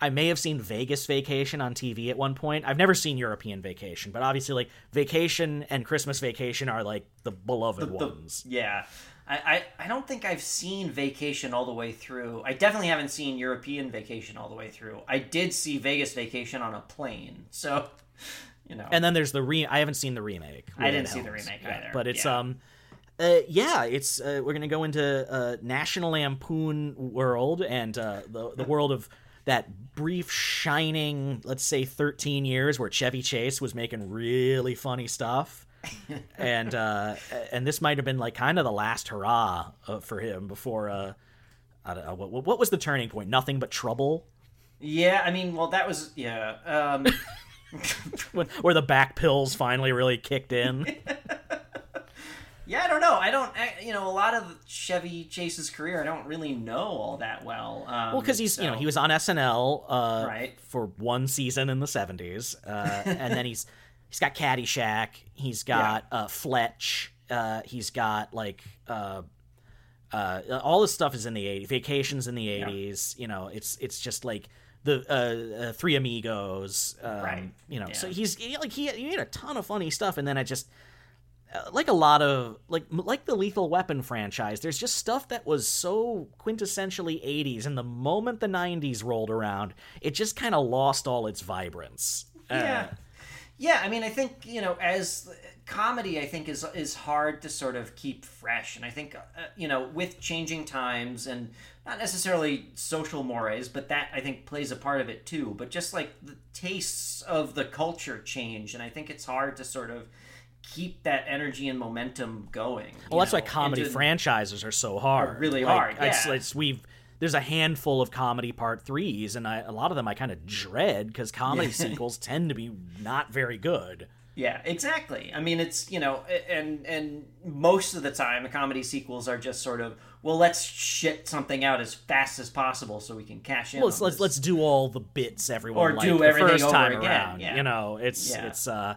I may have seen Vegas Vacation on TV at one point. I've never seen European Vacation, but obviously, like Vacation and Christmas Vacation are like the beloved The- ones. yeah. I, I, I don't think I've seen Vacation all the way through. I definitely haven't seen European Vacation all the way through. I did see Vegas Vacation on a plane, so you know. And then there's the re. I haven't seen the remake. I didn't see the remake Yeah, either. But it's Yeah. um, uh, yeah, it's uh, we're gonna go into uh, National Lampoon world and uh, the the world of that brief shining, let's say, 13 years where Chevy Chase was making really funny stuff. and uh, and this might have been like kind of the last hurrah uh, for him before uh, I don't know what, what was the turning point? Nothing but trouble, yeah, I mean, well, that was yeah. Um, where the back pills finally really kicked in. yeah, I don't know. I don't. I, you know, a lot of Chevy Chase's career, I don't really know all that well. Um, Well, because he's you know he was on SNL uh, Right. for one season in the seventies, uh, and then he's he's got Caddyshack, he's got uh, Fletch, uh, he's got like uh, uh, all this stuff is in the eighties, Vacations in the eighties. You know, it's it's just like the uh, uh, Three Amigos, um, Right. You know, so he's he, like he he had a ton of funny stuff, and then I just like a lot of like like the Lethal Weapon franchise. There's just stuff that was so quintessentially 80s, and the moment the 90s rolled around, it just kind of lost all its vibrance. Yeah. Yeah, I mean, I think you know, as comedy, I think is is hard to sort of keep fresh, and I think uh, you know, with changing times and not necessarily social mores, but that I think plays a part of it too. But just like the tastes of the culture change, and I think it's hard to sort of keep that energy and momentum going. well, that's why comedy into- franchises are so hard. really Like, hard, It's, yeah. it's- we've there's a handful of comedy part threes, and I, a lot of them I kind of dread because comedy sequels tend to be not very good. Yeah, exactly. I mean, it's you know, and and most of the time, the comedy sequels are just sort of well, let's shit something out as fast as possible so we can cash in. Well, let's let's, let's do all the bits everyone Or liked do the everything first time again, around. yeah. You know, it's Yeah. it's uh,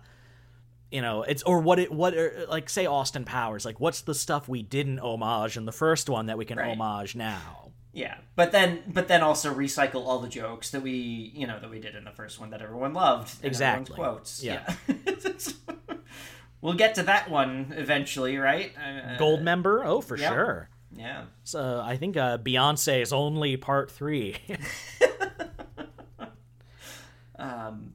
you know, it's or what it what are, like say Austin Powers. Like, what's the stuff we didn't homage in the first one that we can Right. homage now? Yeah, but then but then also recycle all the jokes that we you know that we did in the first one that everyone loved. Exactly. Quotes. Yeah. Yeah. we'll get to that one eventually, right? Uh, Gold member, oh for yep. sure. Yeah. So I think uh, Beyonce is only part three. um,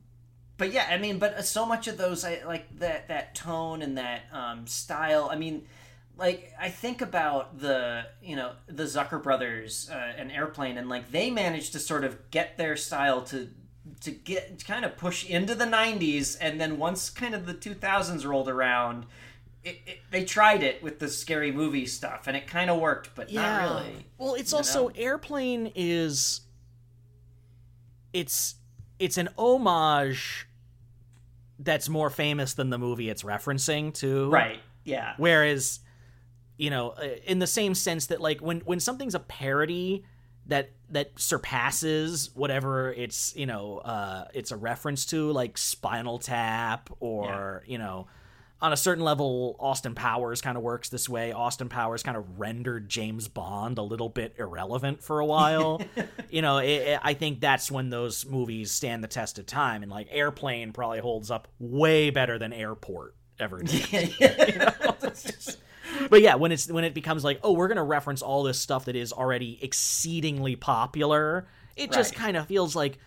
but yeah, I mean, but so much of those, I like that that tone and that um, style. I mean, like I think about the you know the Zucker brothers uh, and Airplane, and like they managed to sort of get their style to to get kind of push into the '90s, and then once kind of the 2000s rolled around. It, it, they tried it with the scary movie stuff, and it kind of worked, but not really. Well, it's also know? Airplane is it's it's an homage that's more famous than the movie it's referencing to. Right? Yeah. Whereas, you know, uh, in the same sense that like when when something's a parody that that surpasses whatever it's you know uh, it's a reference to, like Spinal Tap or you know. On a certain level, Austin Powers kind of works this way. Austin Powers kind of rendered James Bond a little bit irrelevant for a while. you know, it, it- I think that's when those movies stand the test of time. And like Airplane probably holds up way better than Airport ever did. but yeah, when it's when it becomes like, oh, we're gonna reference all this stuff that is already exceedingly popular, it just kind of feels like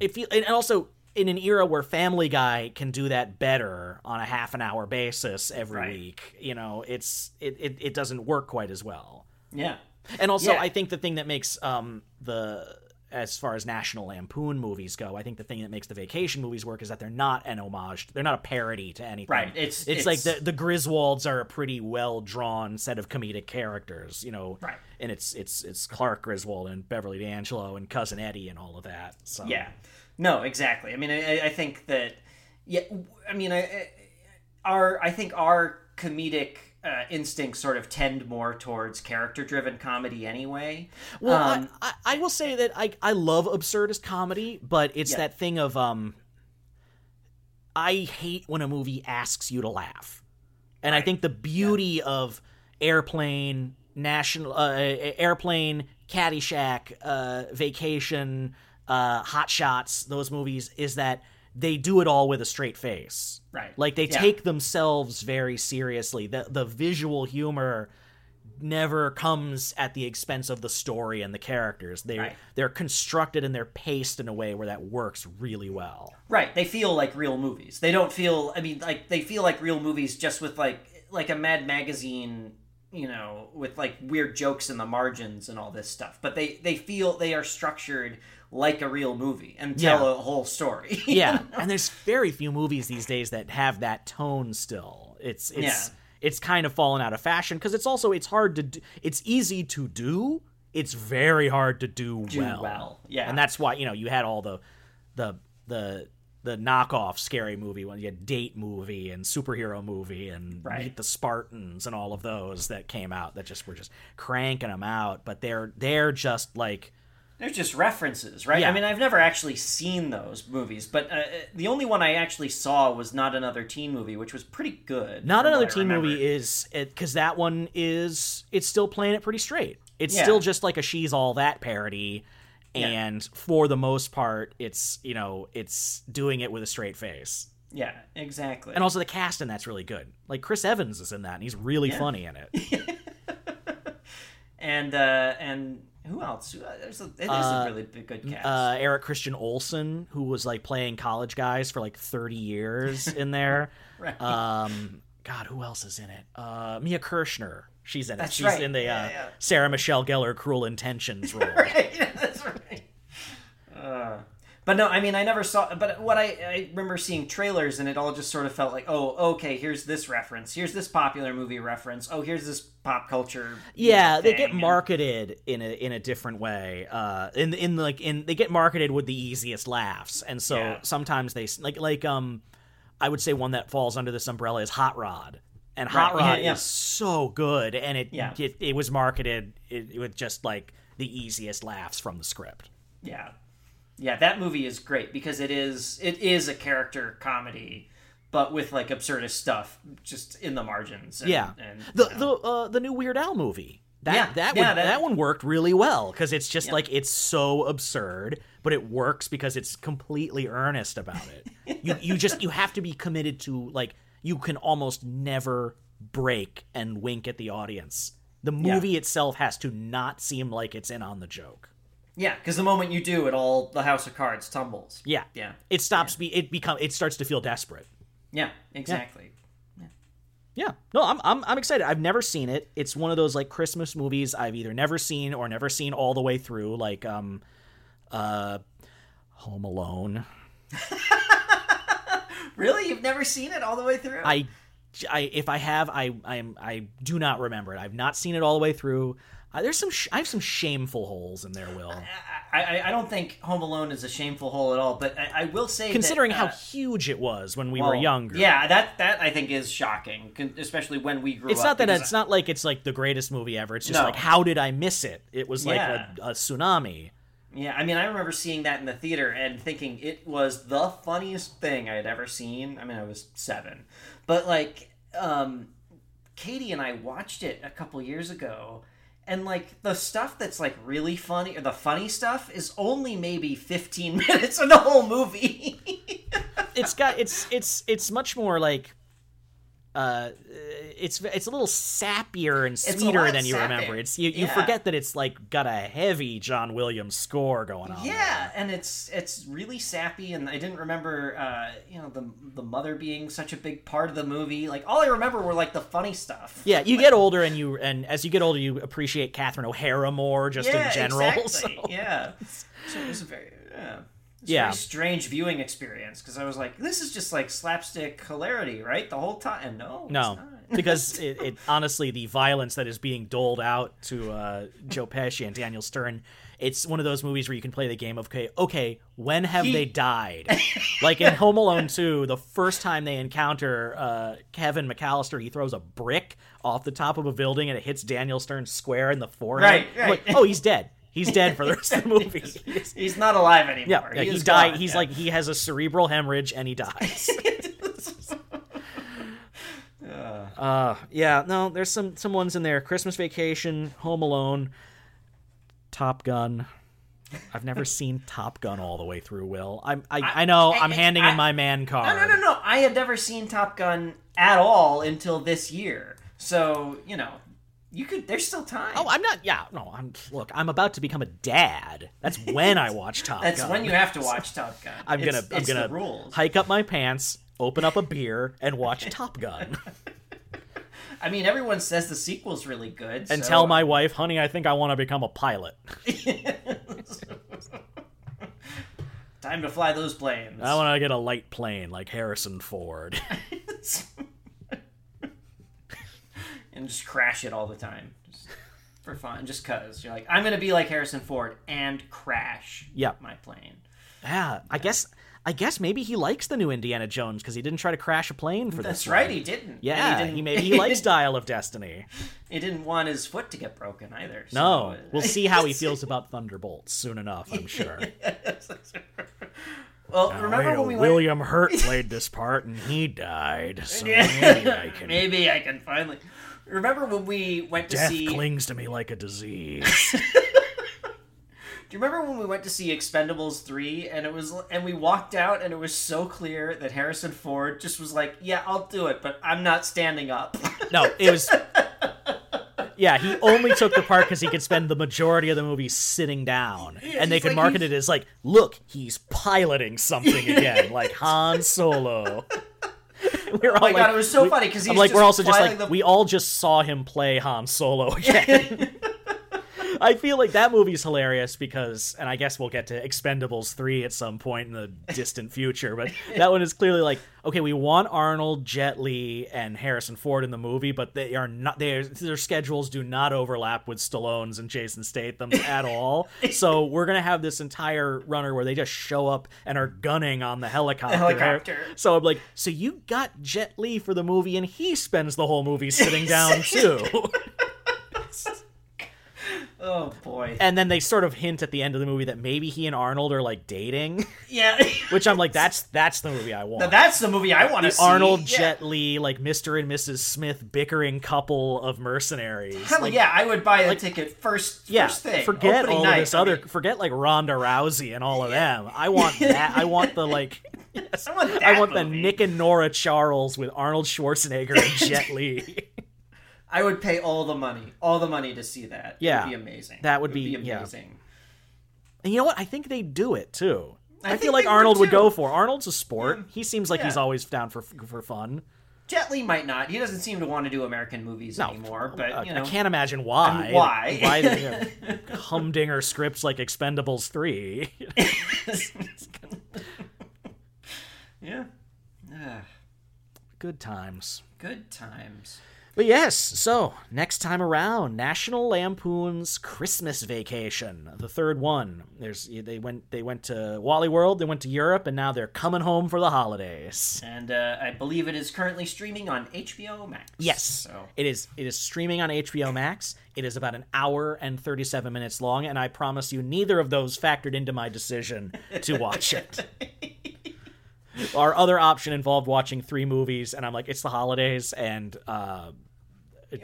it feel and also in an era where Family Guy can do that better on a half an hour basis every Right. week, you know, it's it, it it doesn't work quite as well. yeah. And also, Yeah. I think the thing that makes um the as far as National Lampoon movies go, I think the thing that makes the vacation movies work is that they're not an homage. They're not a parody to anything. Right, it's- it's, like the the Griswolds are a pretty well drawn set of comedic characters, you know. Right. And it's it's it's Clark Griswold and Beverly D'Angelo and cousin Eddie and all of that. So Yeah, no, exactly. I mean, I, I think that, yeah, I mean, I, I- our, I think our comedic uh, instincts sort of tend more towards character-driven comedy anyway. Well, Um, I, I, I will say that I I love absurdist comedy, but it's Yeah. that thing of um. I hate when a movie asks you to laugh, and I think the beauty of Airplane, National uh, Airplane, Caddyshack, uh, Vacation, uh, Hot Shots, those movies is that they do it all with a straight face. Right. Like they Yeah. take themselves very seriously. The the visual humor never comes at the expense of the story and the characters. They Right. they're constructed and they're paced in a way where that works really well. Right, they feel like real movies. They don't feel. I mean, like they feel like real movies just with like like a Mad Magazine, you know, with like weird jokes in the margins and all this stuff. But they they feel they are structured like a real movie and tell Yeah. a whole story. Yeah, and there's very few movies these days that have that tone still. It's it's Yeah. it's kind of fallen out of fashion because it's also it's hard to do, it's easy to do. It's very hard to do, Do well. well, yeah. and that's why you know you had all the the the the knockoff scary movie ones. You had date movie and superhero movie and Right. Meet the Spartans and all of those that came out that just were just cranking them out. But they're they're just like They're just references, right? Yeah. I mean, I've never actually seen those movies, but uh, the only one I actually saw was not another teen movie, which was pretty good. Not another teen remember. movie is because that one is it's still playing it pretty straight. It's Yeah. still just like a she's all that parody, Yeah. and for the most part, it's you know it's doing it with a straight face. Yeah, exactly. And also the cast in that's really good. Like Chris Evans is in that, and he's really funny in it. and uh, and who else? Uh, There's a, it is a really big, good cast. Uh, Eric Christian Olsen, who was like playing college guys for like thirty years in there. Right. Um, God, who else is in it? Uh, Mia Kirshner. She's in it. That's She's right. in the Yeah, uh, yeah. Sarah Michelle Gellar Cruel Intentions role. right, that's right. But no, I mean, I never saw. But what I, I remember seeing trailers, and it all just sort of felt like, oh, okay, here's this reference, here's this popular movie reference, oh, here's this pop culture. Yeah, they get marketed in a in a different way. Uh, in in like in they get marketed with the easiest laughs, and so Yeah. sometimes they like like um, I would say one that falls under this umbrella is Hot Rod, and Right, Hot yeah, Rod yeah. is so good, and it Yeah. it, it was marketed it, with just like the easiest laughs from the script. Yeah, yeah, that movie is great because it is it is a character comedy, but with like absurdist stuff just in the margins. And, Yeah, and the know. the uh, the new Weird Al movie. That Yeah, that, yeah, would, that- that one worked really well because it's just like it's so absurd, but it works because it's completely earnest about it. you you just you have to be committed to like you can almost never break and wink at the audience. The movie itself has to not seem like it's in on the joke. Yeah, because the moment you do, it all the house of cards tumbles. Yeah, Yeah. It stops be it become it starts to feel desperate. Yeah, exactly. Yeah, no, I'm, I'm I'm excited. I've never seen it. It's one of those like Christmas movies I've either never seen or never seen all the way through, like um, uh, Home Alone. Really, you've never seen it all the way through? I, I if I have, I I am I do not remember it. I've not seen it all the way through. Uh, there's some sh- I have some shameful holes in there, Will. I, I, I don't think Home Alone is a shameful hole at all, but I, I will say, Considering that, how uh, huge it was when we were well, younger. yeah, that that I think is shocking, especially when we grew It's up. not that it's not like it's like the greatest movie ever. It's just No. like how did I miss it? It was like Yeah. a, a tsunami. Yeah, I mean, I remember seeing that in the theater and thinking it was the funniest thing I had ever seen. I mean, I was seven, but like, um, Katie and I watched it a couple years ago, and like the stuff that's like really funny, or the funny stuff, is only maybe fifteen minutes of the whole movie. it's got it's it's it's much more like uh it's it's a little sappier and sweeter than you sappier. remember it's you, you Yeah. forget that it's like got a heavy john williams score going on Yeah, and it's it's really sappy, and I didn't remember, uh, you know, the the mother being such a big part of the movie. Like all I remember were like the funny stuff. yeah you get older and you and as you get older you appreciate catherine o'hara more just yeah, in general exactly. so- Yeah, so it was very yeah. It's Yeah. strange viewing experience because I was like, "This is just like slapstick hilarity, right? The whole time." And no, no it's not. because it, it honestly the violence that is being doled out to uh, joe pesci and daniel stern it's one of those movies where you can play the game of okay okay when have He- they died like in home alone 2 the first time they encounter uh, kevin mcallister he throws a brick off the top of a building and it hits daniel stern square in the forehead Right, I'm like, right. oh he's dead he's dead for the rest of the movie he's not alive anymore. yeah, yeah, he, he died gone, he's yeah. like he has a cerebral hemorrhage and he dies Uh, yeah, no, there's some some ones in there. Christmas Vacation, Home Alone, Top Gun. I've never seen Top Gun all the way through. Will I? I, I, know I- I'm handing I- in my man card. No, no, no, no. I had never seen Top Gun at all until this year. So you know, You could. There's still time. Oh, I'm not. Yeah, no. I'm. Look, I'm about to become a dad. That's when I watch Top Gun. That's Gun. when you have to watch Top Gun. I'm gonna. It's- I'm gonna hike up my pants, open up a beer, and watch Top Gun, I mean, everyone says the sequel's really good. and so- tell uh, my wife, "Honey, I think I want to become a pilot. time to fly those planes. I want to get a light plane like Harrison Ford." And just crash it all the time, just for fun, just cause you're like, I'm gonna be like Harrison Ford and crash. Yep. my plane. yeah, I guess. I guess maybe he likes the new Indiana Jones because he didn't try to crash a plane for That's this. right, he didn't. Yeah, he, he, didn't, maybe he likes Dial of Destiny. He didn't want his foot to get broken either. so- No, we'll see how he feels about Thunderbolts soon enough. I'm sure. well, remember Wait, when we went? William Hurt played this part and he died. So Yeah. maybe I can. Maybe I can finally. Remember when we went to Death see? clings to me like a disease. Do you remember when we went to see Expendables three and it was and we walked out and it was so clear that Harrison Ford just was like, "Yeah, I'll do it, but I'm not standing up." no, it was. Yeah, he only took the part because he could spend the majority of the movie sitting down, and they could like- market he's- it as like, "Look, he's piloting something again, like Han Solo." We were oh all Oh my like, god, it was so we- funny because he's like, just we're also just like, the- we all just saw him play Han Solo again. I feel like that movie's hilarious because, and I guess we'll get to Expendables 3 at some point in the distant future, but that one is clearly like, okay, we want Arnold, Jet Li, and Harrison Ford in the movie, but they are not, their, their schedules do not overlap with Stallone's and Jason Statham's at all. So we're going to have this entire runner where they just show up and are gunning on the helicopter. helicopter. So I'm like, so you got Jet Li for the movie, and he spends the whole movie sitting down too. Oh boy, and then they sort of hint at the end of the movie that maybe he and Arnold are like dating, yeah. which I'm like, that's that's the movie I want. Now that's the movie I want to see. Arnold, yeah. Jet Li, like Mr. and Mrs. Smith bickering couple of mercenaries. Hell like, yeah, I would buy a ticket first. yeah, first thing. forget opening all night. of this I other. mean, Forget like Ronda Rousey and all of them. I want that. I want the like. I want I want the. Nick and Nora Charles with Arnold Schwarzenegger and Jet Li. I would pay all the money, all the money to see that. Yeah, it would be amazing. that would It be- yeah. amazing. And you know what? I think they do it too. I, I feel like would, Arnold would go for. Arnold's a sport. He seems like he's always down for for fun. Jet Li might not. He doesn't seem to want to do American movies No, anymore. But you know, I can't imagine why. And why? Why they have humdinger scripts like Expendables three? yeah. Ah, Good times. good times. But yes, so next time around, National Lampoon's Christmas Vacation, the third one. There's they went they went to Wally World, they went to Europe, and now they're coming home for the holidays. And uh, I believe it is currently streaming on HBO Max. Yes, So it is. It is streaming on HBO Max. It is about an hour and thirty-seven minutes long, and I promise you, neither of those factored into my decision to watch it. Our other option involved watching three movies, and I'm like, it's the holidays, and uh,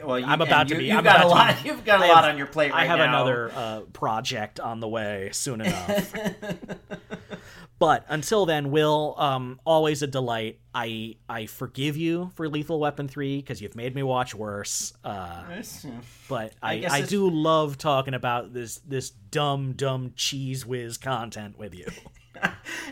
well, you, I'm about and to be. You've I'm got a to lot. be- You've got a I lot have- on your plate right I have now. another uh, project on the way soon enough. but until then, Will, um, always a delight. I I forgive you for Lethal Weapon three because you've made me watch worse. Uh, but I, guess I, do love talking about this this dumb dumb cheese whiz content with you.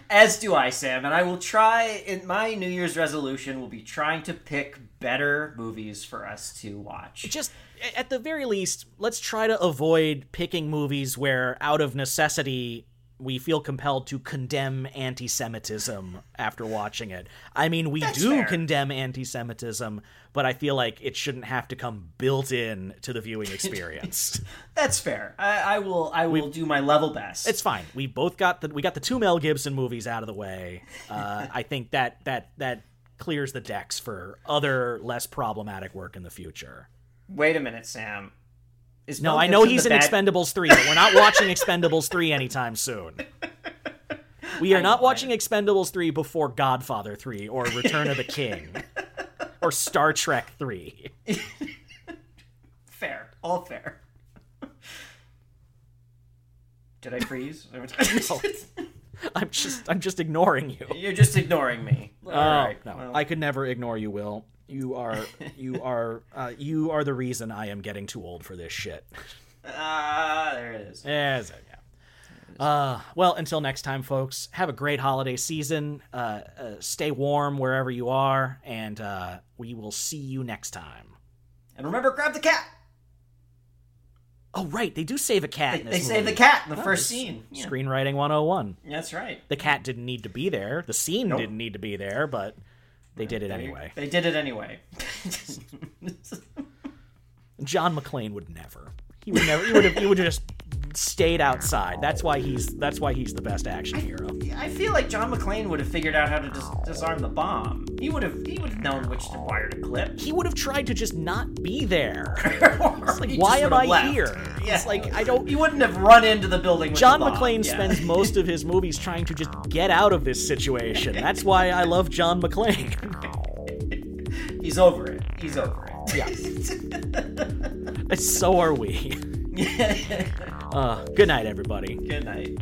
As do I, Sam, and I will try. In my New Year's resolution, will be trying to pick better movies for us to watch. Just at the very least, let's try to avoid picking movies where, out of necessity, we feel compelled to condemn anti-Semitism after watching it. I mean, we do fair. condemn anti-Semitism, but I feel like it shouldn't have to come built in to the viewing experience. That's fair. I, I will. I will do my level best. it's fine. We both got the we got the two Mel Gibson movies out of the way. Uh, I think that that that clears the decks for other less problematic work in the future. Wait a minute, Sam. Is No, Mel I know Gibson he's in bad- Expendables 3, but we're not watching Expendables 3 anytime soon. We are not watching Expendables 3 before Godfather 3 or Return of the King or Star Trek 3. Fair. All fair. Did I freeze? I'm just I'm just ignoring you. You're just ignoring me. Oh, all Oh, right. no. well, I could never ignore you, Will. You are you are uh, you are the reason I am getting too old for this shit. Ah, there it is. Yes, yeah. Uh, well, until next time, folks. Have a great holiday season. Uh, uh, stay warm wherever you are, and uh, we will see you next time. And remember, grab the cat. Oh, right, they do save a cat. They, they save the cat in the Oh, first scene. Yeah, Screenwriting 101. that's right. The cat didn't need to be there. The scene Nope. didn't need to be there, but they did it anyway. They did it anyway. John McClane would never. He would never. He would have. He would have just stayed outside. That's why he's. That's why he's the best action hero. I feel like John McClane would have figured out how to dis- disarm the bomb. He would have. He would have known which to wire to clip. He would have tried to just not be there. Like, why am I here? Yeah. It's like I don't. He wouldn't have run into the building. With John the. McClane Yeah. spends most of his movies trying to just get out of this situation. That's why I love John McClane. He's over it. He's over it. Yeah. so are we. Uh, good night, everybody. Good night.